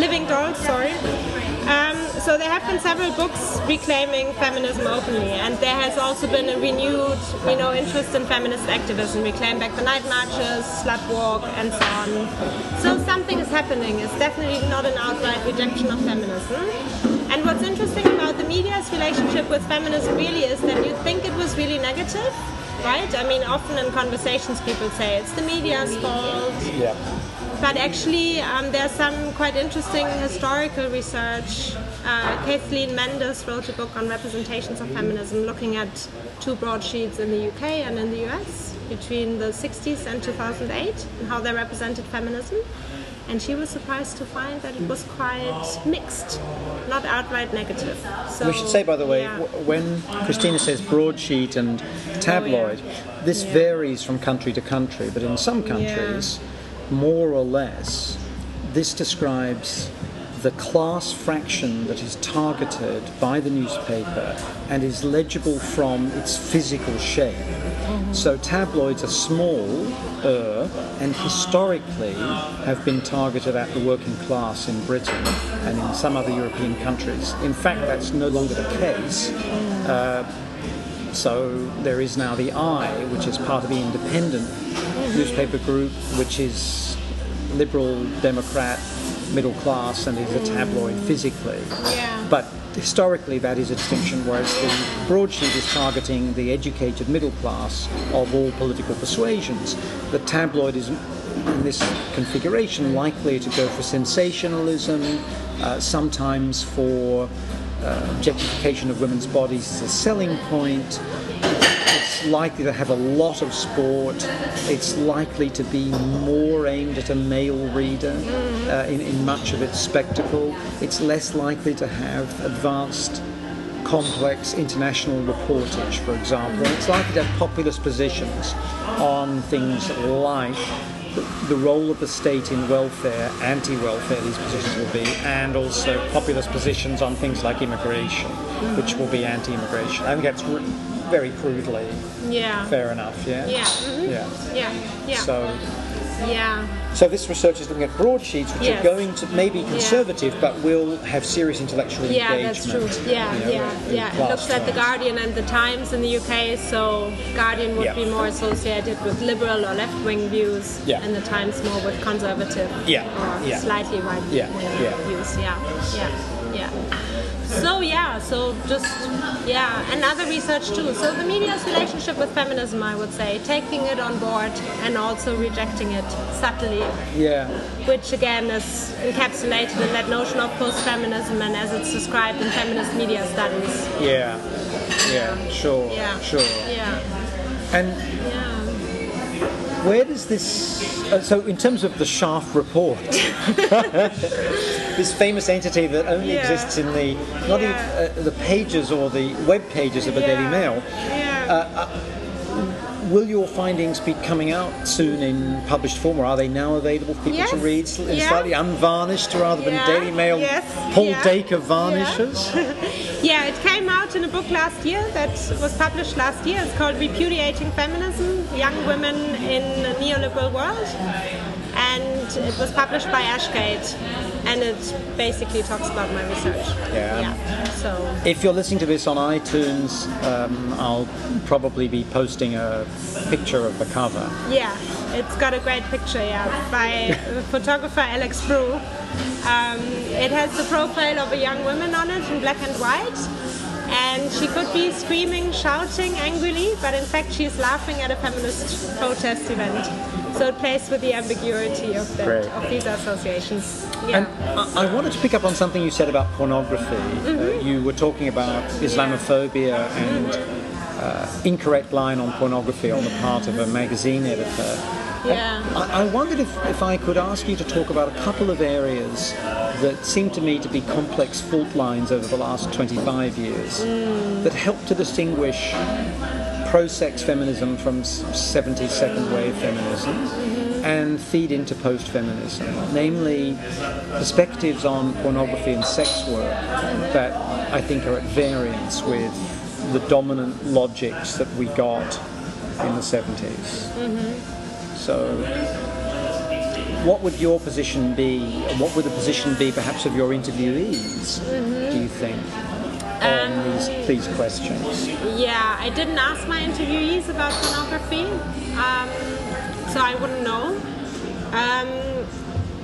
Speaker 2: Living Dolls, sorry. Um, so there have been several books reclaiming feminism openly, and there has also been a renewed, you know, interest in feminist activism. Reclaim Back the Night Marches, Slut Walk, and so on. So something is happening. It's definitely not an outright rejection of feminism. And what's interesting about the media's relationship with feminism really is that you think it was really negative, right? I mean, often in conversations people say it's the media's fault,
Speaker 1: Yeah.
Speaker 2: but actually, um, there's some quite interesting historical research. Uh, Kathleen Mendes wrote a book on representations of feminism, looking at two broadsheets in the UK and in the US between the 60s and 2008 and how they represented feminism. And she was surprised to find that it was quite mixed, not outright negative. So,
Speaker 1: We should say, by the way,
Speaker 2: yeah.
Speaker 1: when Christina says broadsheet and tabloid, oh, this
Speaker 2: Yeah.
Speaker 1: varies from country to country, but in some countries, more or less, this describes the class fraction that is targeted by the newspaper and is legible from its physical shape. So tabloids are small, uh, and historically have been targeted at the working class in Britain and in some other European countries. In fact, that's no longer the case. Uh, so there is now the i, which is part of the independent newspaper group, which is liberal, Democrat, middle class, and is a tabloid physically.
Speaker 2: Yeah.
Speaker 1: But historically, that is a distinction, whereas the broadsheet is targeting the educated middle class of all political persuasions. The tabloid is, in this configuration, likely to go for sensationalism, uh, sometimes for uh, objectification of women's bodies as a selling point. It's likely to have a lot of sport. It's likely to be more aimed at a male reader uh, in, in much of its spectacle. It's less likely to have advanced, complex international reportage, for example. It's likely to have populist positions on things like the, role of the state in welfare, anti-welfare, these positions will be, and also populist positions on things like immigration, which will be anti-immigration. I think that's very crudely
Speaker 2: Yeah.
Speaker 1: fair enough. Yeah.
Speaker 2: Yeah. mhm.
Speaker 1: Yeah.
Speaker 2: Yeah. Yeah.
Speaker 1: So,
Speaker 2: yeah.
Speaker 1: so this research is looking at broadsheets, which
Speaker 2: Yes.
Speaker 1: are going to maybe conservative, but will have serious intellectual
Speaker 2: Yeah,
Speaker 1: engagement.
Speaker 2: that's true. Yeah,
Speaker 1: you know,
Speaker 2: yeah,
Speaker 1: in
Speaker 2: yeah. It looks at the. Guardian and the Times in the UK, so Guardian would
Speaker 1: Yeah.
Speaker 2: be more associated with liberal or left-wing views,
Speaker 1: Yeah.
Speaker 2: and the Times more with conservative
Speaker 1: Yeah,
Speaker 2: or
Speaker 1: yeah.
Speaker 2: slightly right-wing
Speaker 1: Yeah, yeah.
Speaker 2: views. Yeah, yeah, yeah. So yeah, so just yeah, and other research too. So the media's relationship with feminism, I would say, taking it on board and also rejecting it subtly
Speaker 1: Yeah.
Speaker 2: which again is encapsulated in that notion of post-feminism and as it's described in feminist media studies.
Speaker 1: Yeah. Yeah. Sure.
Speaker 2: Yeah.
Speaker 1: Sure.
Speaker 2: Yeah.
Speaker 1: And
Speaker 2: Yeah.
Speaker 1: Where does this? Uh, so, in terms of the Scharff report, this famous entity that only
Speaker 2: Yeah.
Speaker 1: exists in the not
Speaker 2: Yeah.
Speaker 1: even uh, the pages or the web pages of the Daily
Speaker 2: Yeah.
Speaker 1: Mail.
Speaker 2: Yeah.
Speaker 1: Will your findings be coming out soon in published form, or are they now available for people to read in
Speaker 2: Yeah.
Speaker 1: slightly unvarnished rather than
Speaker 2: Yeah.
Speaker 1: Daily Mail
Speaker 2: Yes.
Speaker 1: Paul
Speaker 2: Yeah.
Speaker 1: Dacre varnishes?
Speaker 2: yeah, it came out in a book last year that was published last year. It's called Repudiating Feminism Young Women in a Neoliberal World. And it was published by Ashgate. And it basically talks about my research.
Speaker 1: Yeah.
Speaker 2: Yeah. So.
Speaker 1: If you're listening to this on iTunes, um, I'll probably be posting a picture of the cover.
Speaker 2: Yeah, it's got a great picture, yeah, by photographer Alex Brew. Um, it has the profile of a young woman on it in black and white. And she could be screaming, shouting angrily, but in fact she's laughing at a feminist protest event. So it plays with the ambiguity of,
Speaker 1: Great.
Speaker 2: of these associations. Yeah.
Speaker 1: And I, I wanted to pick up on something you said about pornography.
Speaker 2: Mm-hmm.
Speaker 1: Uh, you were talking about Islamophobia and uh, incorrect line on pornography on the part of a magazine editor.
Speaker 2: yeah.
Speaker 1: I, I wondered if, if I could ask you to talk about a couple of areas that seem to me to be complex fault lines over the last 25 years
Speaker 2: Mm.
Speaker 1: that help to distinguish pro-sex feminism from s- 70s second wave feminism
Speaker 2: Mm-hmm.
Speaker 1: and feed into post-feminism, namely perspectives on pornography and sex work that I think are at variance with the dominant logics that we got in the 70s. So, what would your position be? What would the position be, perhaps, of your interviewees? Do you think on these these questions?
Speaker 2: Yeah, I didn't ask my interviewees about pornography, um, so I wouldn't know. Um,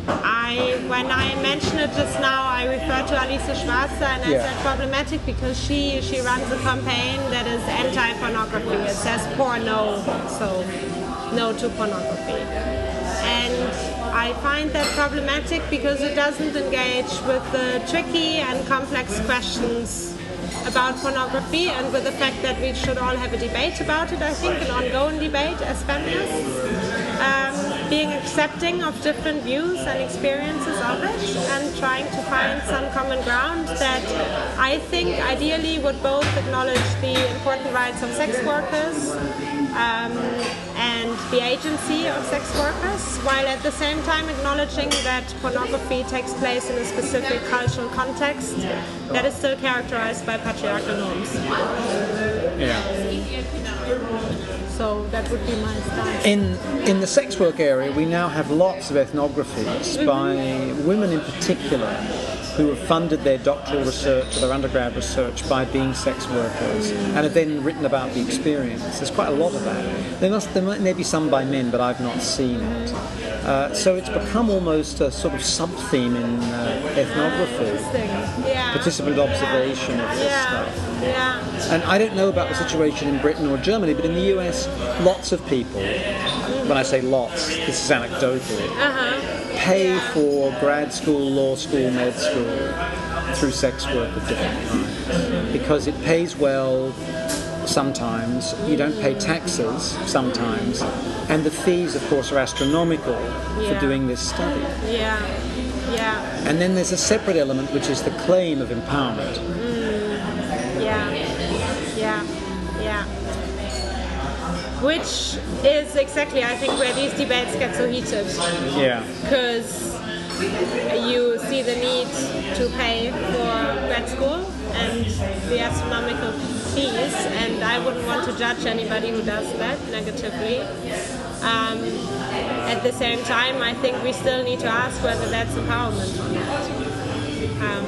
Speaker 2: I, when I mentioned it just now, I referred to Alice Schwarzer and I
Speaker 1: Yeah.
Speaker 2: said problematic because she she runs a campaign that is anti-pornography. It says porno, so no to pornography. And I find that problematic because it doesn't engage with the tricky and complex questions about pornography and with the fact that we should all have a debate about it, I think, an ongoing debate as feminists. Um, being accepting of different views and experiences of it and trying to find some common ground that I think ideally would both acknowledge the important rights of sex workers um, the agency of sex workers, while at the same time acknowledging that pornography takes place in a specific cultural context that is still characterized by patriarchal norms.
Speaker 1: Yeah.
Speaker 2: So that would be my stance.
Speaker 1: In in the sex work area, we now have lots of ethnographies mm-hmm. by women in particular who have funded their doctoral research or their undergrad research by being sex workers and have then written about the experience. There's quite a lot of that. There must there might maybe some by men, but I've not seen it. Uh, so it's become almost a sort of sub theme in uh, ethnography,
Speaker 2: Yeah.
Speaker 1: participant observation of this
Speaker 2: Yeah.
Speaker 1: stuff.
Speaker 2: Yeah.
Speaker 1: And I don't know about the situation in Britain or Germany, but in the US, lots of people, when I say lots, this is anecdotally,
Speaker 2: Uh-huh.
Speaker 1: Pay for grad school, law school, med school through sex work of different kinds. Because it pays well sometimes, you don't pay taxes sometimes, and the fees, of course, are astronomical for doing this study.
Speaker 2: Yeah. Yeah.
Speaker 1: And then there's a separate element, which is the claim of empowerment.
Speaker 2: Which is exactly, I think, where these debates get so heated.
Speaker 1: Yeah.
Speaker 2: Because you see the need to pay for grad school and the astronomical fees, and I wouldn't want to judge anybody who does that negatively. Um, at the same time, I think we still need to ask whether that's empowerment or not. Um,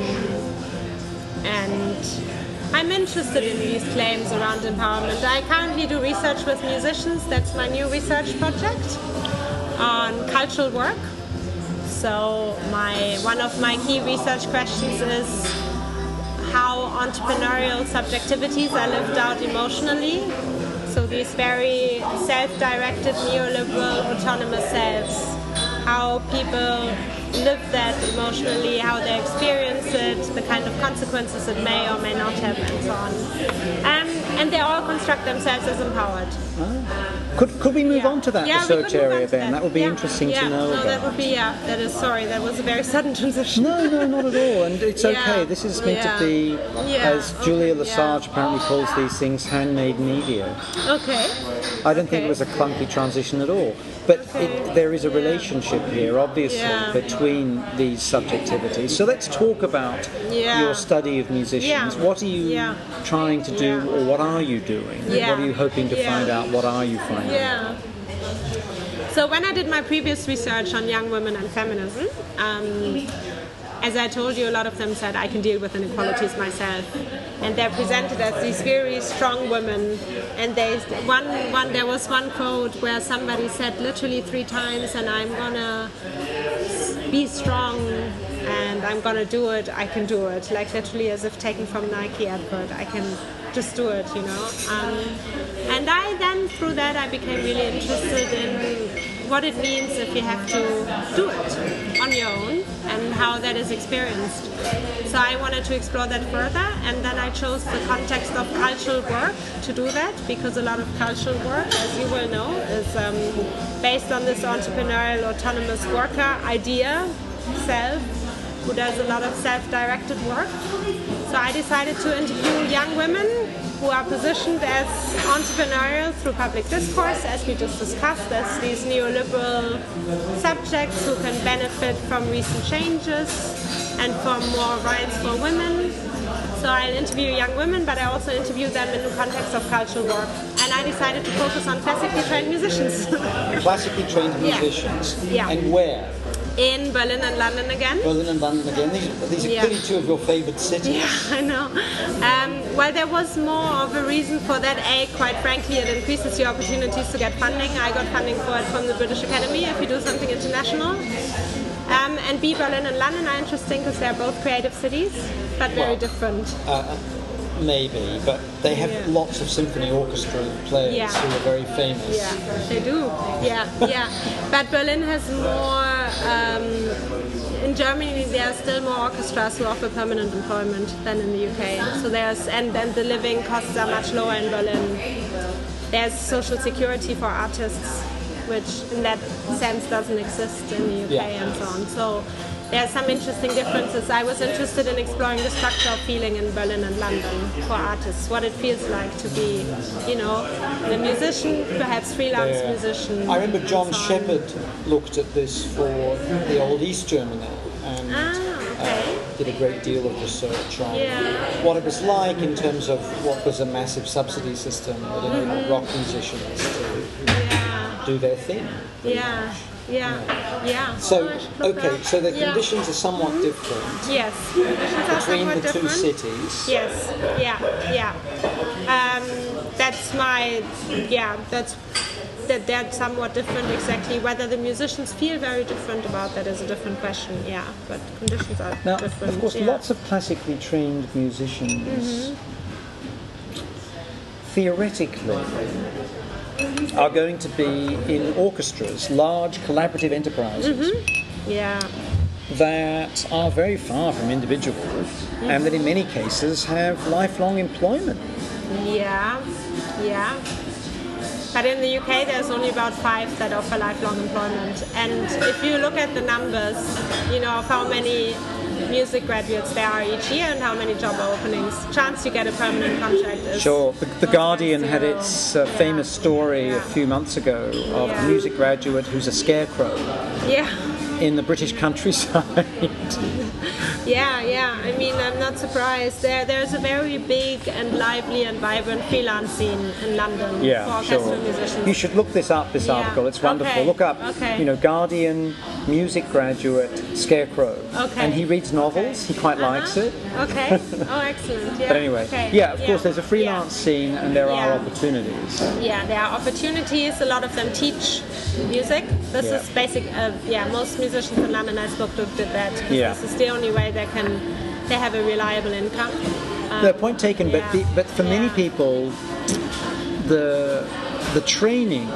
Speaker 2: and I'm interested in these claims around empowerment. I currently do research with musicians, that's my new research project on cultural work. So my one of my key research questions is how entrepreneurial subjectivities are lived out emotionally. So these very self-directed neoliberal autonomous selves, how people live that emotionally, how they experience it, the kind of consequences it may or may not have, and so on. Um, and they all construct themselves as empowered.
Speaker 1: Could, could we move
Speaker 2: Yeah.
Speaker 1: on to that
Speaker 2: Yeah,
Speaker 1: research area then? That would be
Speaker 2: Yeah.
Speaker 1: interesting
Speaker 2: yeah.
Speaker 1: to know
Speaker 2: No,
Speaker 1: about.
Speaker 2: that would be yeah. That is sorry. That was a very sudden transition.
Speaker 1: No, no, not at all. And it's okay. This is meant to be, as Julia Lesage apparently calls these things, handmade media.
Speaker 2: Okay.
Speaker 1: I don't think it was a clunky transition at all. But it, there is a relationship here, obviously,
Speaker 2: Yeah.
Speaker 1: between these subjectivities. So let's talk about
Speaker 2: Yeah.
Speaker 1: your study of musicians.
Speaker 2: Yeah.
Speaker 1: What are you trying to do, or what are you doing? What are you hoping to find out? What are you finding?
Speaker 2: Yeah. So when I did my previous research on young women and feminism, um, as I told you, a lot of them said I can deal with inequalities myself, and they're presented as these very strong women. And they one one there was one quote where somebody said literally three times, and I'm gonna be strong and I'm gonna do it, I can do it. Like literally as if taken from Nike advert, I can just do it, you know. Um, and I then through that I became really interested in what it means if you have to do it on your own and how that is experienced. So I wanted to explore that further and then I chose the context of cultural work to do that because a lot of cultural work, as you will know, is um, based on this entrepreneurial autonomous worker idea, self, who does a lot of self-directed work. So I decided to interview young women who are positioned as entrepreneurial through public discourse, as we just discussed, as these neoliberal subjects who can benefit from recent changes and from more rights for women. So I'll interview young women, but I also interview them in the context of cultural work. And I decided to focus on classically trained musicians.
Speaker 1: Classically trained musicians.
Speaker 2: Yeah. yeah.
Speaker 1: And where?
Speaker 2: in Berlin and London again.
Speaker 1: Berlin and London again. These, are- these are
Speaker 2: Yeah.
Speaker 1: clearly two of your favourite cities.
Speaker 2: Yeah, I know. Um, well, there was more of a reason for that. A, quite frankly, it increases your opportunities to get funding. I got funding for it from the British Academy if you do something international. Um, and B, Berlin and London are interesting because they're both creative cities, but very
Speaker 1: Well,
Speaker 2: different.
Speaker 1: Uh, maybe, but they have
Speaker 2: Yeah.
Speaker 1: lots of symphony orchestra players
Speaker 2: Yeah.
Speaker 1: who are very famous.
Speaker 2: Yeah, they do. Yeah, yeah. But Berlin has more. Um, in Germany, there are still more orchestras who offer permanent employment than in the UK. So there's and then the living costs are much lower in Berlin. There's social security for artists, which in that sense doesn't exist in the UK
Speaker 1: Yeah.
Speaker 2: and so on. So. There are some interesting differences. I was interested in exploring the structure of feeling in Berlin and London for artists, what it feels like to be, you know, a musician, perhaps freelance
Speaker 1: Yeah.
Speaker 2: musician.
Speaker 1: I remember John
Speaker 2: so.
Speaker 1: Shepard looked at this for the old East Germany and
Speaker 2: Ah, okay.
Speaker 1: uh, did a great deal of research on
Speaker 2: Yeah.
Speaker 1: what it was like in terms of what was a massive subsidy system that enabled
Speaker 2: Mm-hmm.
Speaker 1: rock musicians to
Speaker 2: Yeah,
Speaker 1: do their thing.
Speaker 2: yeah, yeah, yeah.
Speaker 1: So,
Speaker 2: Oh, I should look
Speaker 1: okay, so the
Speaker 2: Yeah.
Speaker 1: conditions are somewhat different
Speaker 2: Yes, conditions
Speaker 1: between
Speaker 2: somewhat
Speaker 1: the two
Speaker 2: different.
Speaker 1: cities.
Speaker 2: Yes, yeah, yeah. Um, that's my, yeah, that's that they're somewhat different exactly. Whether the musicians feel very different about that is a different question. Yeah, but conditions are
Speaker 1: Now,
Speaker 2: different.
Speaker 1: of course,
Speaker 2: yeah.
Speaker 1: lots of classically trained musicians
Speaker 2: Mm-hmm.
Speaker 1: theoretically are going to be in orchestras, large collaborative enterprises
Speaker 2: Mm-hmm. Yeah,
Speaker 1: that are very far from individual and that in many cases have lifelong employment.
Speaker 2: yeah, yeah. But in the UK, there's only about five that offer lifelong employment. And if you look at the numbers, you know, of how many music graduates there are each year and how many job openings. Chance you get a permanent contract is
Speaker 1: Sure. The, the Guardian had its uh, famous story a few months ago of a music graduate who's a scarecrow
Speaker 2: Yeah.
Speaker 1: In the British countryside.
Speaker 2: Yeah, yeah. I mean, I'm not surprised. There, there's a very big and lively and vibrant freelance scene in London for
Speaker 1: yeah,
Speaker 2: orchestral
Speaker 1: sure.
Speaker 2: musicians.
Speaker 1: You should look this up. This
Speaker 2: Yeah.
Speaker 1: article. It's wonderful.
Speaker 2: Okay.
Speaker 1: Look up.
Speaker 2: Okay.
Speaker 1: You know, Guardian music graduate scarecrow.
Speaker 2: Okay.
Speaker 1: And he reads novels. He quite likes
Speaker 2: Uh-huh.
Speaker 1: it.
Speaker 2: Okay. Oh, excellent. Yeah.
Speaker 1: But anyway, yeah, of course, there's a
Speaker 2: Yeah.
Speaker 1: freelance scene and there are opportunities.
Speaker 2: Yeah, there are opportunities. A lot of them teach music. This
Speaker 1: Yeah.
Speaker 2: is basic. Uh, yeah, most musicians in London I spoke to did that.
Speaker 1: Yeah.
Speaker 2: This is the only way they can they have a reliable income. Um,
Speaker 1: No, point taken. But the, but for many people, the the training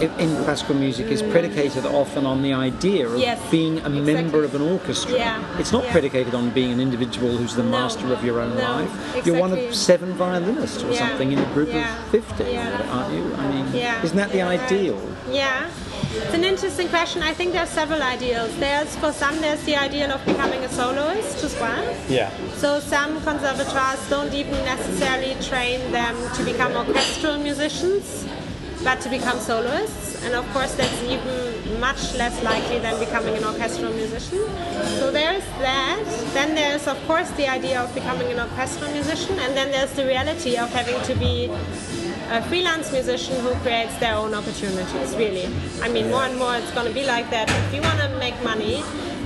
Speaker 1: in, classical music is predicated often on the idea of
Speaker 2: Yes,
Speaker 1: being a member of an orchestra.
Speaker 2: Yeah,
Speaker 1: It's not
Speaker 2: yeah.
Speaker 1: predicated on being an individual who's the
Speaker 2: No,
Speaker 1: master of your own
Speaker 2: no,
Speaker 1: life. You're one of seven violinists or
Speaker 2: Yeah,
Speaker 1: something in a group
Speaker 2: yeah,
Speaker 1: of 50,
Speaker 2: yeah.
Speaker 1: aren't you? I mean,
Speaker 2: Yeah.
Speaker 1: isn't that the ideal?
Speaker 2: Yeah, it's an interesting question. I think there are several ideals. There's for some there's the ideal of becoming a soloist as well.
Speaker 1: Yeah.
Speaker 2: So some conservatoires don't even necessarily train them to become orchestral musicians, but to become soloists. And of course, that's even much less likely than becoming an orchestral musician. So there's that. Then there's of course the idea of becoming an orchestral musician, and then there's the reality of having to be a freelance musician who creates their own opportunities, really. I mean, more and more it's going to be like that. If you want to make money,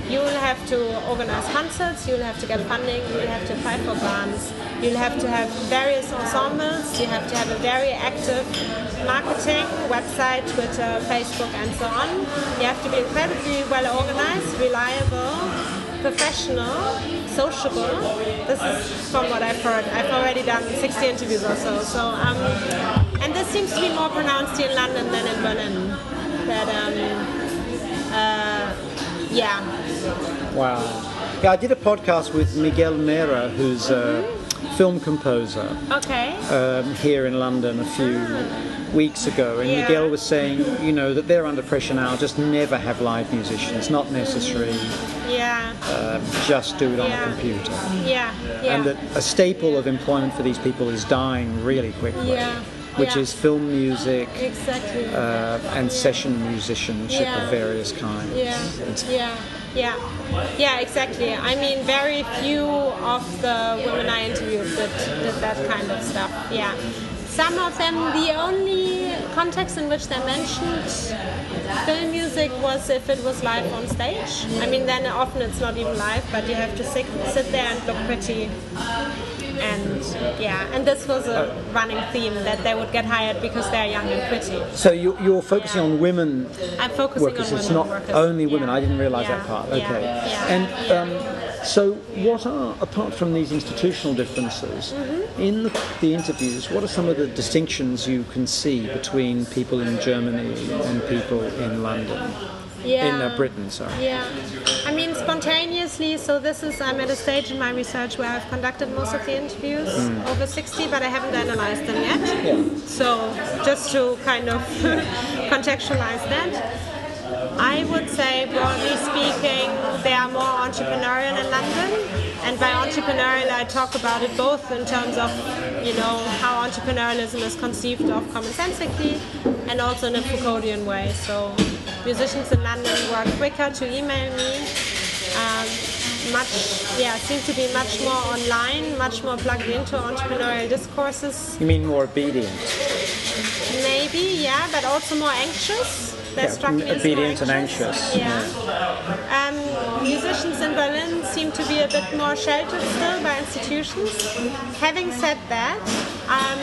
Speaker 2: you'll have to organize concerts, you'll have to get funding, you'll have to apply for grants, you'll have to have various ensembles, you have to have a very active marketing, website, Twitter, uh, Facebook, and so on. You have to be incredibly well organized, reliable, professional, sociable. This is from what I've heard. I've already done 60 interviews or so. So, um, and this seems to be more pronounced in London than in Berlin. That, um, uh, yeah,
Speaker 1: Wow. Yeah, I did a podcast with Miguel Mera, who's a film composer.
Speaker 2: okay,
Speaker 1: um, here in London a few weeks ago, and
Speaker 2: Yeah.
Speaker 1: Miguel was saying, you know, that they're under pressure now. Just never have live musicians. Not necessary.
Speaker 2: yeah,
Speaker 1: Um, just do it on
Speaker 2: Yeah.
Speaker 1: a computer.
Speaker 2: yeah, yeah.
Speaker 1: And that a staple of employment for these people is dying really quickly,
Speaker 2: Yeah,
Speaker 1: which
Speaker 2: yeah.
Speaker 1: is film music
Speaker 2: exactly.
Speaker 1: uh, and session musicianship
Speaker 2: Yeah.
Speaker 1: of various kinds.
Speaker 2: Yeah, yeah, yeah, yeah, exactly. I mean, very few of the women I interviewed did, did that kind of stuff. Yeah, some of them, the only context in which they mentioned film music was if it was live on stage. I mean, then often it's not even live, but you have to sit, sit there and look pretty. And yeah, and this was a running theme that they would get hired because they're young and pretty.
Speaker 1: So you, you're focusing on women
Speaker 2: I'm focusing
Speaker 1: workers.
Speaker 2: on
Speaker 1: It's not
Speaker 2: workers.
Speaker 1: only women.
Speaker 2: Yeah.
Speaker 1: I didn't realise
Speaker 2: Yeah.
Speaker 1: that part.
Speaker 2: Yeah.
Speaker 1: Okay.
Speaker 2: Yeah.
Speaker 1: And
Speaker 2: Yeah.
Speaker 1: um, so, what are apart from these institutional differences
Speaker 2: Mm-hmm.
Speaker 1: in the, the interviews? What are some of the distinctions you can see between people in Germany and people in London?
Speaker 2: Yeah.
Speaker 1: In uh, Britain, sorry.
Speaker 2: Yeah, I mean spontaneously. So this is I'm at a stage in my research where I've conducted most of the interviews, over 60, but I haven't analyzed them yet.
Speaker 1: Yeah.
Speaker 2: So just to kind of contextualize that, I would say broadly speaking, they are more entrepreneurial in London. And by entrepreneurial, I talk about it both in terms of, you know, how entrepreneurialism is conceived of commonsensically and also in a Foucauldian way. So musicians in London work quicker to email me. Um, much, yeah, seem to be much more online, much more plugged into entrepreneurial discourses.
Speaker 1: You mean more obedient?
Speaker 2: Maybe, yeah, but also more anxious. That
Speaker 1: Yeah,
Speaker 2: struck me as more
Speaker 1: obedient and anxious.
Speaker 2: Yeah. Um, musicians in Berlin seem to be a bit more sheltered still by institutions. Having said that, um,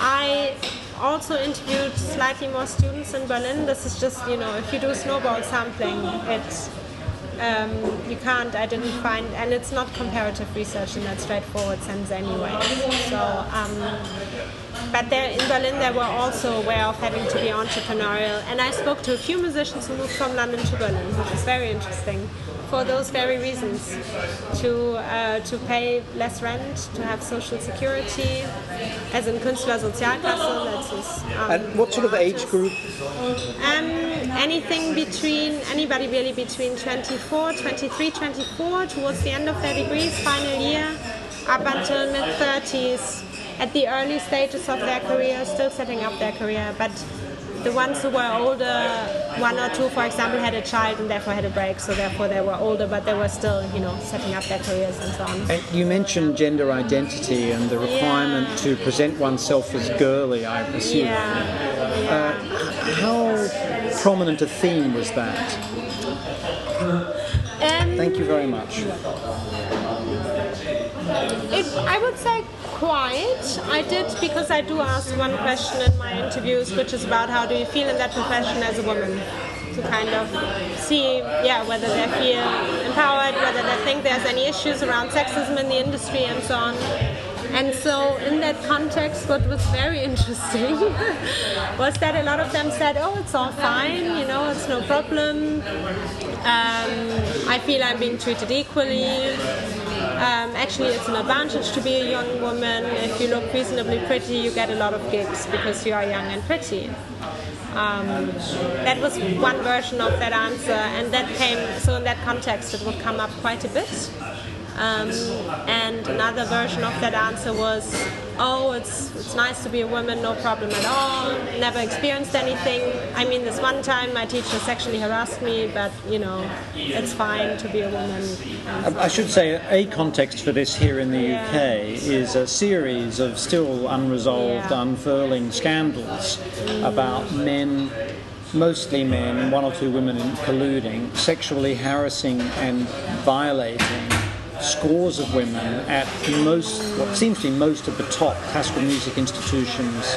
Speaker 2: I also interviewed slightly more students in Berlin. This is just, you know, if you do snowball sampling, it's um, you can't, I didn't find, and it's not comparative research in that straightforward sense anyway. So, um, but there in Berlin, they were also aware of having to be entrepreneurial. And I spoke to a few musicians who moved from London to Berlin, which is very interesting for those very reasons to uh, to pay less rent, to have social security, as in Künstlersozialkasse. That's his, um,
Speaker 1: And what sort of age group?
Speaker 2: Um, anything between anybody really between 24, 23, 24 towards the end of their degrees, final year, up until mid 30s, at the early stages of their career, still setting up their career, but the ones who were older, one or two, for example, had a child and therefore had a break, so therefore they were older, but they were still, you know, setting up their careers and so on.
Speaker 1: And you mentioned gender identity and the requirement
Speaker 2: Yeah.
Speaker 1: to present oneself as girly, I assume.
Speaker 2: Yeah.
Speaker 1: Uh, how prominent a theme was that?
Speaker 2: Um,
Speaker 1: Thank you very much.
Speaker 2: It, I would say quite. I did because I do ask one question in my interviews, which is about how do you feel in that profession as a woman, to kind of see, yeah, whether they feel empowered, whether they think there's any issues around sexism in the industry, and so on. And so, in that context, what was very interesting was that a lot of them said, "Oh, it's all fine. You know, it's no problem. Um, I feel I'm being treated equally." Um, actually, it's an advantage to be a young woman. If you look reasonably pretty, you get a lot of gigs because you are young and pretty. Um, that was one version of that answer, and that came so in that context it would come up quite a bit. Um, and another version of that answer was, "Oh, it's it's nice to be a woman, no problem at all. Never experienced anything. I mean, this one time my teacher sexually harassed me, but you know, it's fine to be a woman."
Speaker 1: I should say a context for this here in the
Speaker 2: Yeah.
Speaker 1: UK is a series of still unresolved,
Speaker 2: Yeah.
Speaker 1: unfurling scandals about men, mostly men, one or two women colluding, sexually harassing and violating scores of women at most, what seems to be most of the top classical music institutions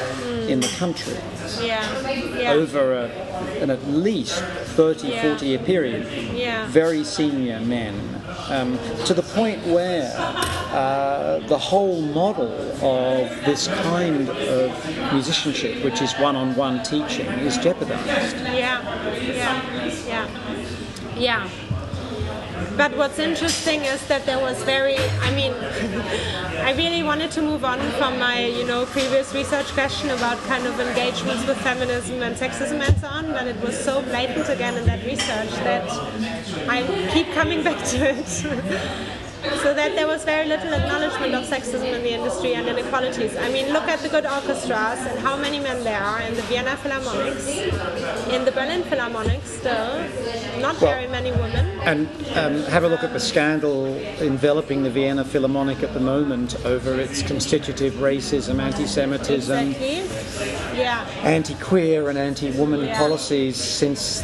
Speaker 1: in the country
Speaker 2: yeah, yeah.
Speaker 1: over a, an at least 30,
Speaker 2: Yeah.
Speaker 1: 40 year period
Speaker 2: Yeah.
Speaker 1: very senior men, um, to the point where uh, the whole model of this kind of musicianship, which is one-on-one teaching, is jeopardized.
Speaker 2: Yeah, yeah, yeah, yeah. But what's interesting is that there was very, I mean, I really wanted to move on from my, you know, previous research question about kind of engagements with feminism and sexism and so on, but it was so blatant again in that research that I keep coming back to it. So that there was very little acknowledgement of sexism in the industry and inequalities. I mean, look at the good orchestras and how many men there are in the Vienna Philharmonics, in the Berlin Philharmonics still, not very many women.
Speaker 1: And um, have a look at the scandal enveloping the Vienna Philharmonic at the moment over its constitutive racism, anti-Semitism,
Speaker 2: Exactly. Yeah,
Speaker 1: anti-queer and anti-woman
Speaker 2: Yeah.
Speaker 1: policies since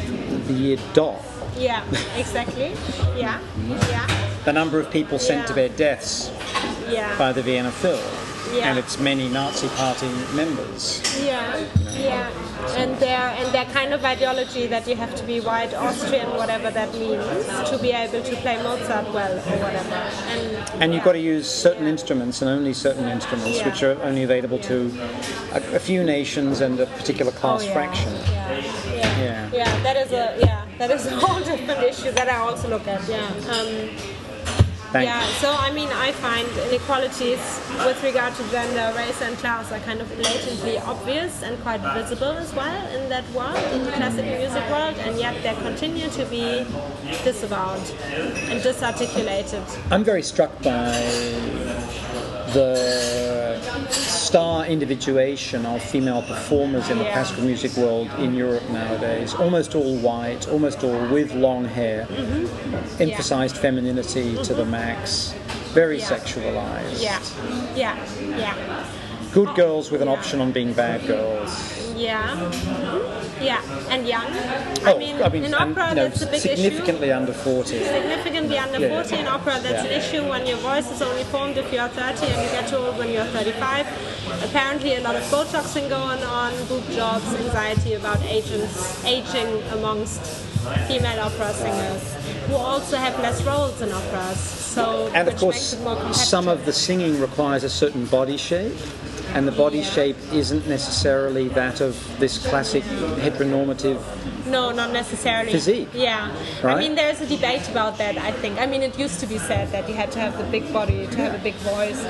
Speaker 1: the year dot.
Speaker 2: yeah, exactly. Yeah, yeah,
Speaker 1: The number of people sent to their deaths
Speaker 2: yeah.
Speaker 1: by the Vienna Phil
Speaker 2: Yeah.
Speaker 1: and its many Nazi Party members.
Speaker 2: Yeah, yeah, and their and their kind of ideology that you have to be white Austrian, whatever that means, to be able to play Mozart well or whatever. And
Speaker 1: And you've got to use certain instruments and only certain instruments,
Speaker 2: Yeah.
Speaker 1: which are only available to a, a few nations and a particular class
Speaker 2: Oh, yeah,
Speaker 1: fraction.
Speaker 2: Yeah, yeah,
Speaker 1: Yeah.
Speaker 2: yeah. That is a yeah, that is a whole different issue that I also look at. Yeah. Um,
Speaker 1: Thank
Speaker 2: yeah, so I mean, I find inequalities with regard to gender, race, and class are kind of blatantly obvious and quite visible as well in that world, in the classical music world, and yet they continue to be disavowed and disarticulated.
Speaker 1: I'm very struck by the star individuation of female performers in the classical music world in Europe nowadays. Almost all white, almost all with long hair,
Speaker 2: Mm-hmm.
Speaker 1: emphasized femininity to the max, very sexualized.
Speaker 2: Yeah, yeah, yeah,
Speaker 1: Good girls with an option on being bad girls.
Speaker 2: Yeah, mhm, yeah, and young.
Speaker 1: Oh,
Speaker 2: I mean, in
Speaker 1: and,
Speaker 2: opera,
Speaker 1: you know,
Speaker 2: that's a big issue.
Speaker 1: significantly under 40.
Speaker 2: significantly under
Speaker 1: Yeah.
Speaker 2: 40 in opera. That's
Speaker 1: Yeah.
Speaker 2: an issue when your voice is only formed if you're 30 and you get it when you're 35. Apparently, a lot of Botoxing going on, boob jobs, anxiety about agents, aging amongst female opera singers who also have less roles in operas. So
Speaker 1: And of course,
Speaker 2: makes it more
Speaker 1: some of the singing requires a certain body shape, and the body shape isn't necessarily that of this classic heteronormative.
Speaker 2: No, not necessarily.
Speaker 1: Physique,
Speaker 2: Yeah.
Speaker 1: right?
Speaker 2: I mean, there's a debate about that, I think. I mean, it used to be said that you had to have the big body to have a big voice.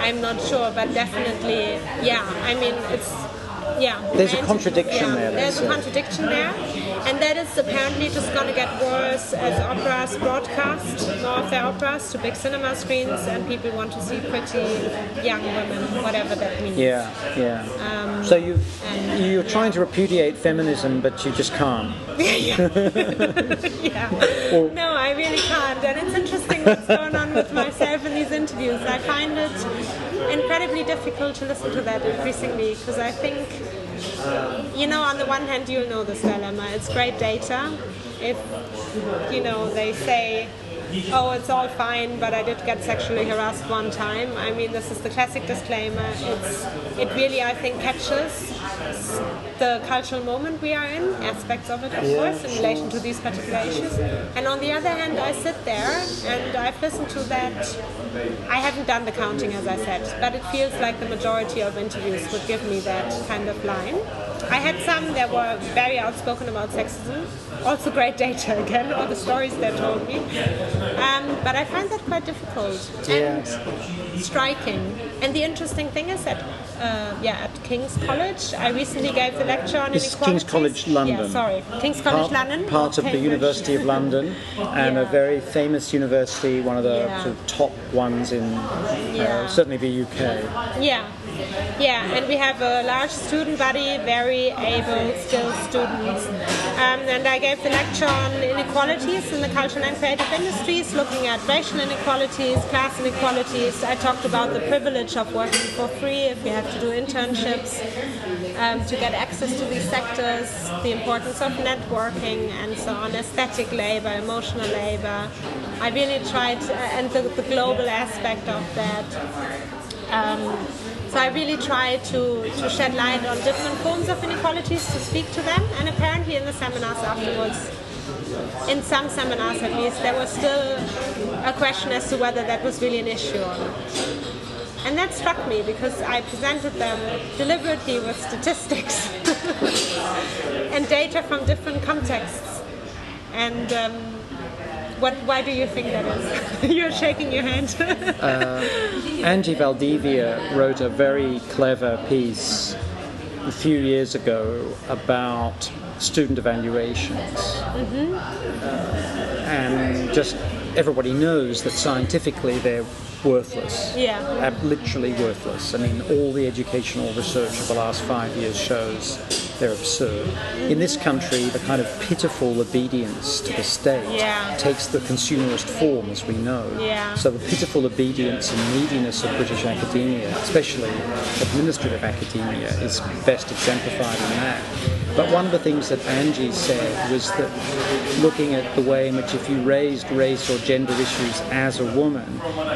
Speaker 2: I'm not sure, but definitely, yeah. I mean, it's, yeah.
Speaker 1: There's a contradiction
Speaker 2: yeah,
Speaker 1: there,
Speaker 2: There's a contradiction there. And that is apparently just going to get worse as operas broadcast more of their operas to big cinema screens and people want to see pretty young women, whatever that means.
Speaker 1: Yeah, yeah.
Speaker 2: Um,
Speaker 1: so you
Speaker 2: and-
Speaker 1: you're trying to repudiate feminism, but you just can't.
Speaker 2: yeah.
Speaker 1: Or-
Speaker 2: no, I really can't. And it's interesting what's going on with myself in these interviews. I find it incredibly difficult to listen to that increasingly because I think, you know, on the one hand, you'll know this dilemma. It's great data. If, you know, they say, oh, it's all fine, but I did get sexually harassed one time. I mean, this is the classic disclaimer. It's, it really, I think, catches the cultural moment we are in, aspects of it, of course, in relation to these particular issues. And on the other hand, I sit there and I've listened to that. I haven't done the counting, as I said, but it feels like the majority of interviews would give me that kind of line. I had some that were very outspoken about sexism, also great data again, all the stories they told me. Um, but I find that quite difficult and striking. And the interesting thing is that, uh, yeah, at King's College, I recently gave the lecture on
Speaker 1: This is
Speaker 2: inequalities.
Speaker 1: King's College London.
Speaker 2: Yeah, sorry, King's College
Speaker 1: part,
Speaker 2: London.
Speaker 1: part of the University of London, and a very famous university, one of the
Speaker 2: Yeah.
Speaker 1: sort of top ones in
Speaker 2: Yeah.
Speaker 1: uh, certainly the UK.
Speaker 2: Yeah, yeah, and we have a large student body, very able, skilled students. Um, and I gave the lecture on inequalities in the cultural and creative industries, looking at racial inequalities, class inequalities. I talked about the privilege of working for free if you have to do internships um, to get access to these sectors, the importance of networking and so on, aesthetic labor, emotional labor. I really tried, uh, and the, the global aspect of that. Um, so I really try to, to shed light on different forms of inequalities to speak to them, and apparently in the seminars afterwards, in some seminars at least, there was still a question as to whether that was really an issue or not. And that struck me because I presented them deliberately with statistics and data from different contexts. And um, what, why do you think that is? You're shaking your head.
Speaker 1: Angie Valdivia wrote a very clever piece a few years ago about student evaluations. Uh, and just everybody knows that scientifically they're worthless.
Speaker 2: Yeah.
Speaker 1: Literally worthless. I mean, all the educational research of the last five years shows they're absurd. In this country, the kind of pitiful obedience to the state
Speaker 2: Yeah.
Speaker 1: takes the consumerist form, as we know.
Speaker 2: Yeah.
Speaker 1: So the pitiful obedience and neediness of British academia, especially administrative academia, is best exemplified in that. But one of the things that Angie said was that looking at the way in which if you raised race or gender issues as a woman,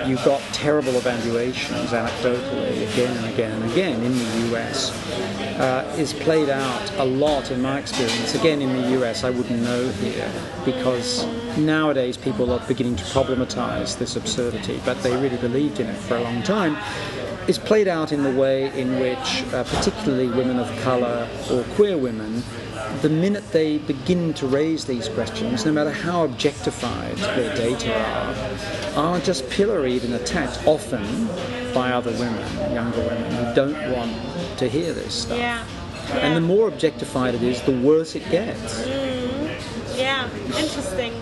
Speaker 1: you got terrible evaluations anecdotally again and again and again in the US, uh, is played out a lot in my experience. Again, in the US, I wouldn't know here because nowadays people are beginning to problematize this absurdity, but they really believed in it for a long time is played out in the way in which, uh, particularly women of colour or queer women, the minute they begin to raise these questions, no matter how objectified their data are, are just pilloried and attacked often by other women, younger women, who don't want to hear this stuff.
Speaker 2: yeah.
Speaker 1: And the more objectified it is, the worse it gets.
Speaker 2: Yeah, interesting.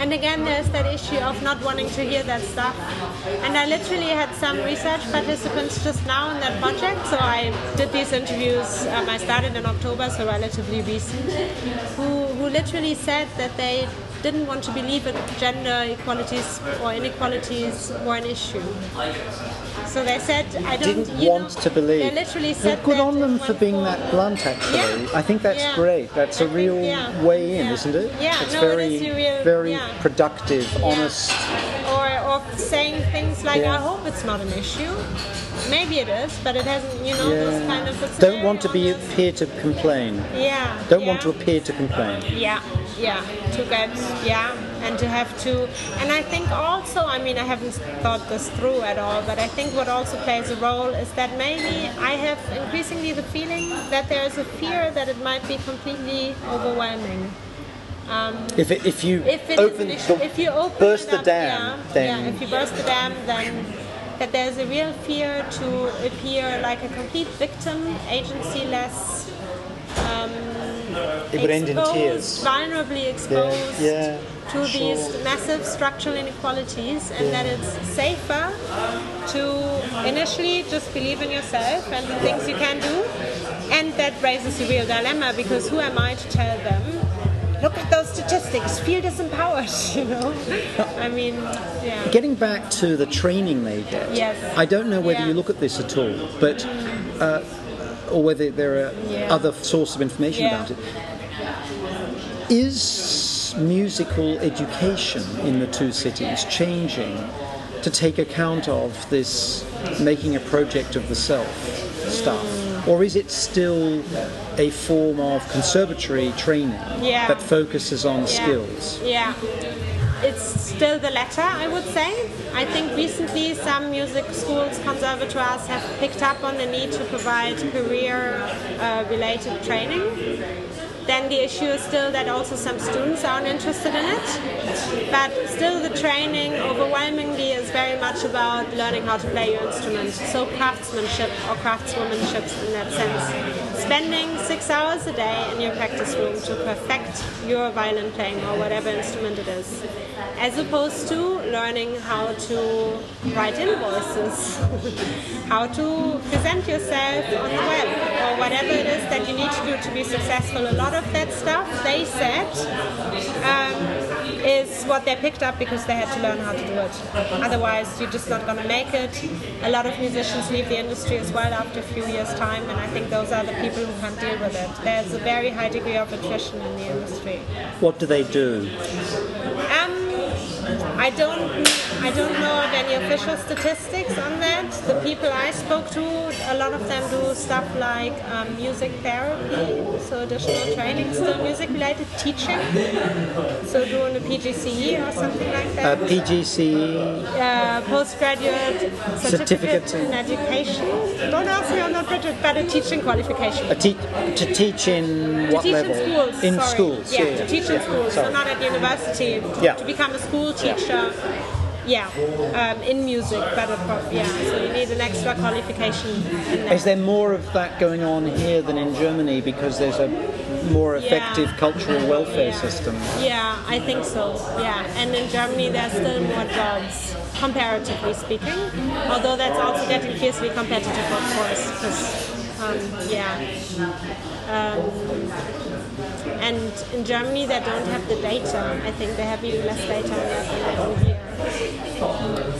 Speaker 2: And again, there's that issue of not wanting to hear that stuff. And I literally had some research participants just now in that project. So I did these interviews. Um, I started in October, so relatively recent. Who who literally said that they didn't want to believe that gender equalities or inequalities were an issue. So they said, I don't
Speaker 1: Didn't
Speaker 2: you
Speaker 1: want
Speaker 2: know,
Speaker 1: to believe.
Speaker 2: They literally said Well,
Speaker 1: good
Speaker 2: that
Speaker 1: on them for being that blunt, actually.
Speaker 2: Yeah.
Speaker 1: I think that's
Speaker 2: Yeah.
Speaker 1: great. That's a
Speaker 2: think,
Speaker 1: real
Speaker 2: yeah.
Speaker 1: way in,
Speaker 2: Yeah.
Speaker 1: isn't it?
Speaker 2: Yeah,
Speaker 1: It's
Speaker 2: no,
Speaker 1: very,
Speaker 2: is real-
Speaker 1: very
Speaker 2: yeah.
Speaker 1: productive, honest.
Speaker 2: or, or saying things like,
Speaker 1: Yeah.
Speaker 2: I hope it's not an issue. Maybe it is, but it hasn't, you know, those kind of.
Speaker 1: Don't want to be
Speaker 2: honest.
Speaker 1: appear to complain.
Speaker 2: Yeah.
Speaker 1: Don't
Speaker 2: yeah.
Speaker 1: want to appear to complain.
Speaker 2: Yeah, yeah to get yeah and to have to and i think also i mean i haven't thought this through at all but i think what also plays a role is that maybe i have increasingly the feeling that there is a fear that it might be completely overwhelming um,
Speaker 1: If, it, if you
Speaker 2: if
Speaker 1: open
Speaker 2: issue,
Speaker 1: the,
Speaker 2: if you open
Speaker 1: burst
Speaker 2: it
Speaker 1: the dam,
Speaker 2: yeah,
Speaker 1: then
Speaker 2: yeah, if you burst the dam, then that there's a real fear to appear like a complete victim, agency-less. Um,
Speaker 1: It would end in
Speaker 2: exposed,
Speaker 1: tears.
Speaker 2: Vulnerably exposed
Speaker 1: yeah,
Speaker 2: to
Speaker 1: sure.
Speaker 2: these massive structural inequalities, and that it's safer to initially just believe in yourself and the things you can do, and that raises a real dilemma because who am I to tell them? Look at those statistics. Feel disempowered. You know. I mean, yeah.
Speaker 1: Getting back to the training they get,
Speaker 2: Yes.
Speaker 1: I don't know whether
Speaker 2: Yeah.
Speaker 1: you look at this at all, but uh, or whether there are
Speaker 2: Yeah.
Speaker 1: other sources of information
Speaker 2: Yeah.
Speaker 1: about it. Is musical education in the two cities changing to take account of this making a project of the self stuff? Mm. Or is it still a form of conservatory training
Speaker 2: Yeah.
Speaker 1: that focuses on
Speaker 2: Yeah.
Speaker 1: skills?
Speaker 2: Yeah. It's still the latter, I would say. I think recently some music schools, conservatoires have picked up on the need to provide career uh, training. Then the issue is still that also some students aren't interested in it. But still, the training overwhelmingly is very much about learning how to play your instrument. So, craftsmanship or craftswomanship in that sense. Spending six hours a day in your practice room to perfect your violin playing or whatever instrument it is, as opposed to learning how to write invoices, how to present yourself on the web, or whatever it is that you need to do to be successful. A lot of that stuff, they said, um, is what they picked up because they had to learn how to do it. Otherwise, you're just not going to make it. A lot of musicians leave the industry as well after a few years' time, and I think those are the people who can't deal with it. There's a very high degree of attrition in the industry.
Speaker 1: What do they do?
Speaker 2: Um, I don't, I don't know of any official statistics on that. The people I spoke to, a lot of them do stuff like um, music therapy, so additional training, still music-related teaching, so doing a PGCE or something like
Speaker 1: Uh,
Speaker 2: that.
Speaker 1: PGCE,
Speaker 2: Uh, postgraduate certificate,
Speaker 1: Certificate.
Speaker 2: in education. Don't ask me, I'm not British, but a teaching qualification.
Speaker 1: a te- to teach in what
Speaker 2: teach
Speaker 1: level?
Speaker 2: in schools.
Speaker 1: In
Speaker 2: sorry.
Speaker 1: schools,
Speaker 2: Yeah,
Speaker 1: yeah,
Speaker 2: to teach in
Speaker 1: yeah,
Speaker 2: schools, so not at university. To,
Speaker 1: Yeah.
Speaker 2: to become a school teacher. Yeah, um, in music, but of yeah. So you need an extra qualification.
Speaker 1: Is there more of that going on here than in Germany because there's a more effective
Speaker 2: Yeah.
Speaker 1: cultural welfare
Speaker 2: Yeah.
Speaker 1: system?
Speaker 2: Yeah, I think so. Yeah, and in Germany there's still more jobs, comparatively speaking. Although that's also getting fiercely competitive, of course, because um, yeah. Um, and in Germany they don't have the data. I think they have even less data than here.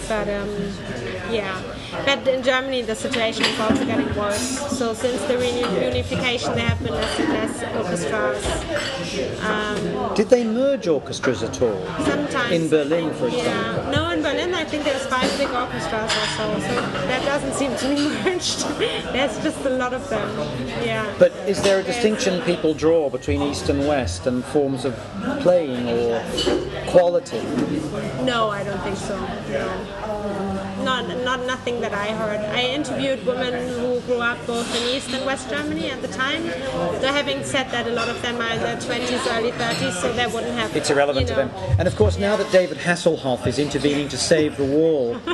Speaker 2: But um, yeah, but in Germany the situation is also getting worse. So since the reunification, there have been less and less orchestras. Um,
Speaker 1: Did they merge orchestras at all?
Speaker 2: sometimes
Speaker 1: In Berlin, for example?
Speaker 2: Yeah, no, in Berlin I think there's five big orchestras or so. So that doesn't seem to be merged. there's just a lot of them. Yeah.
Speaker 1: But is there a distinction people draw between East and West and forms of playing or quality?
Speaker 2: No, I don't think so. No. Not, not nothing that I heard. I interviewed women who grew up both in East and West Germany at the time. Though having said that, a lot of them are in their 20s, early 30s, so they wouldn't have.
Speaker 1: It's irrelevant
Speaker 2: you
Speaker 1: to them. And of course, now that David Hasselhoff is intervening to save the wall,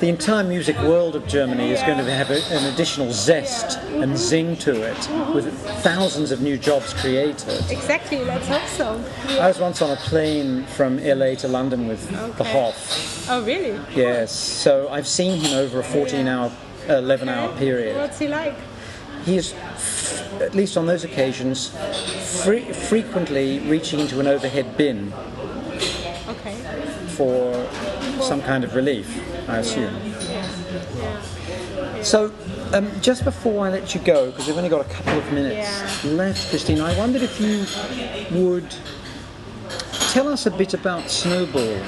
Speaker 1: the entire music world of Germany is going to have a, an additional zest and zing to it, with thousands of new jobs created.
Speaker 2: Exactly, let's hope so.
Speaker 1: I was once on a plane from LA to London with the Hoff.
Speaker 2: Oh, really?
Speaker 1: Yes, so I've seen him over a 14 hour, 11 hour period.
Speaker 2: What's he like?
Speaker 1: He is, f- at least on those occasions, fre- frequently reaching into an overhead bin
Speaker 2: Okay.
Speaker 1: for some kind of relief, I assume.
Speaker 2: Yeah. Yeah.
Speaker 1: So, um, just before I let you go, because we've only got a couple of minutes left, Christine, I wondered if you would tell us a bit about Snowball.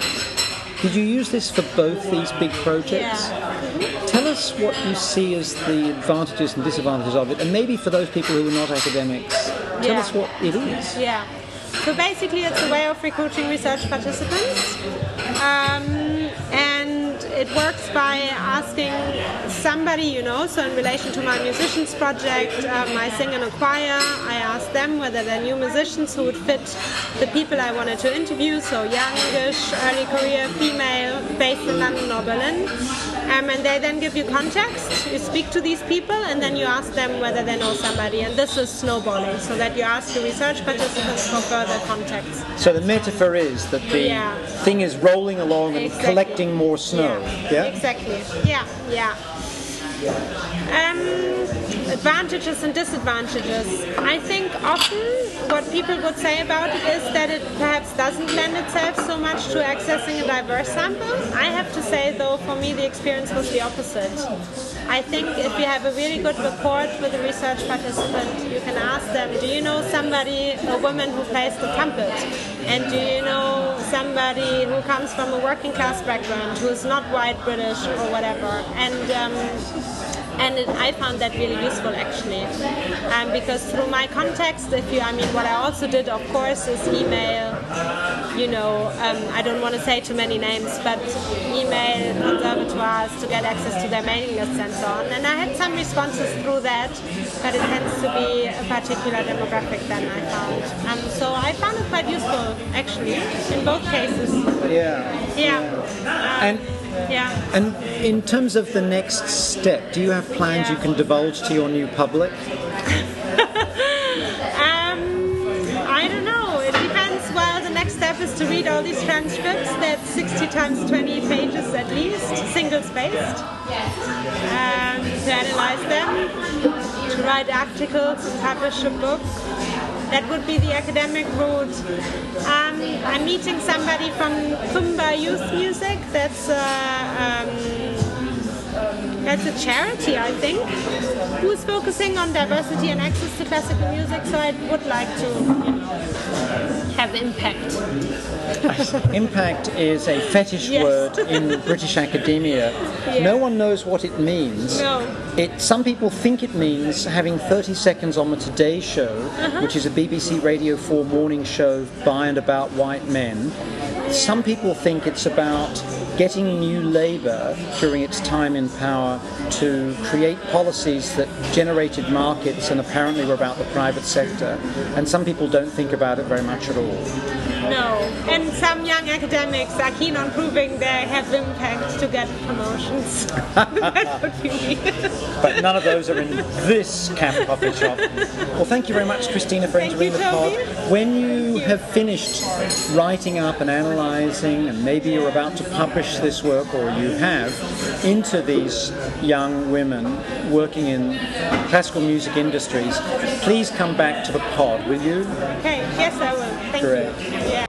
Speaker 1: Did you use this for both these big projects?
Speaker 2: Yeah.
Speaker 1: Tell us what you see as the advantages and disadvantages of it, and maybe for those people who are not academics, tell
Speaker 2: Yeah.
Speaker 1: us what it is.
Speaker 2: Yeah. So basically, it's a way of recruiting research participants. Um, it works by asking somebody you know, so in relation to my musicians project, um, I sing in a choir, I ask them whether they're new musicians who would fit the people I wanted to interview, so youngish, early career, female, based in London or Berlin. Um, and they then give you context. You speak to these people, and then you ask them whether they know somebody. And this is snowballing, so that you ask the research participants for further context.
Speaker 1: So the metaphor is that the
Speaker 2: Yeah.
Speaker 1: thing is rolling along and collecting more snow. Yeah.
Speaker 2: Exactly. Yeah, yeah. Um, advantages and disadvantages. I think often what people would say about it is that it perhaps doesn't lend itself so much to accessing a diverse sample. I have to say, though, for me the experience was the opposite. I think if you have a really good rapport with a research participant, you can ask them, do you know somebody, a woman who plays the trumpet? And do you know somebody who comes from a working class background, who's not white British or whatever? And um, and it, I found that really useful actually, um, because through my context, if you, I mean, what I also did, of course, is email. You know, um, I don't want to say too many names, but email conservatoires to get access to their mailing lists and so on. And I had some responses through that, but it tends to be a particular demographic then I found. Um, so I found it quite useful actually in both cases.
Speaker 1: Yeah.
Speaker 2: Yeah. Um,
Speaker 1: And
Speaker 2: yeah.
Speaker 1: and in terms of the next step, do you have plans you can divulge to your new public?
Speaker 2: Um, I don't know. It depends. Well, the next step is to read all these transcripts. That's 60 times 20 pages at least, single spaced. Um, to analyze them, to write articles, to publish a book. That would be the academic route. Um, I'm meeting somebody from Kumba Youth Music. That's uh, um, that's a charity, I think, who's focusing on diversity and access to classical music. So I would like to, you know, have impact.
Speaker 1: Impact is a fetish
Speaker 2: Yes.
Speaker 1: word in British academia.
Speaker 2: Yeah.
Speaker 1: No one knows what it means.
Speaker 2: No.
Speaker 1: It, some people think it means having 30 seconds on the Today Show,
Speaker 2: Uh-huh.
Speaker 1: which is a BBC Radio 4 morning show by and about white men. Some people think it's about getting new Labour during its time in power to create policies that generated markets and apparently were about the private sector. And some people don't think about it very much at all.
Speaker 2: No. And some young academics are keen on proving they have impact to get promotions. that would be me.
Speaker 1: But none of those are in this camp coffee shop. Well, thank you very much, Christina, for entering the pod. When
Speaker 2: you
Speaker 1: have finished writing up and analysing, and maybe you're about to publish this work, or you have, into these young women working in classical music industries, please come back to the pod, will you?
Speaker 2: Okay, yes, I will. Thank you.
Speaker 1: Great.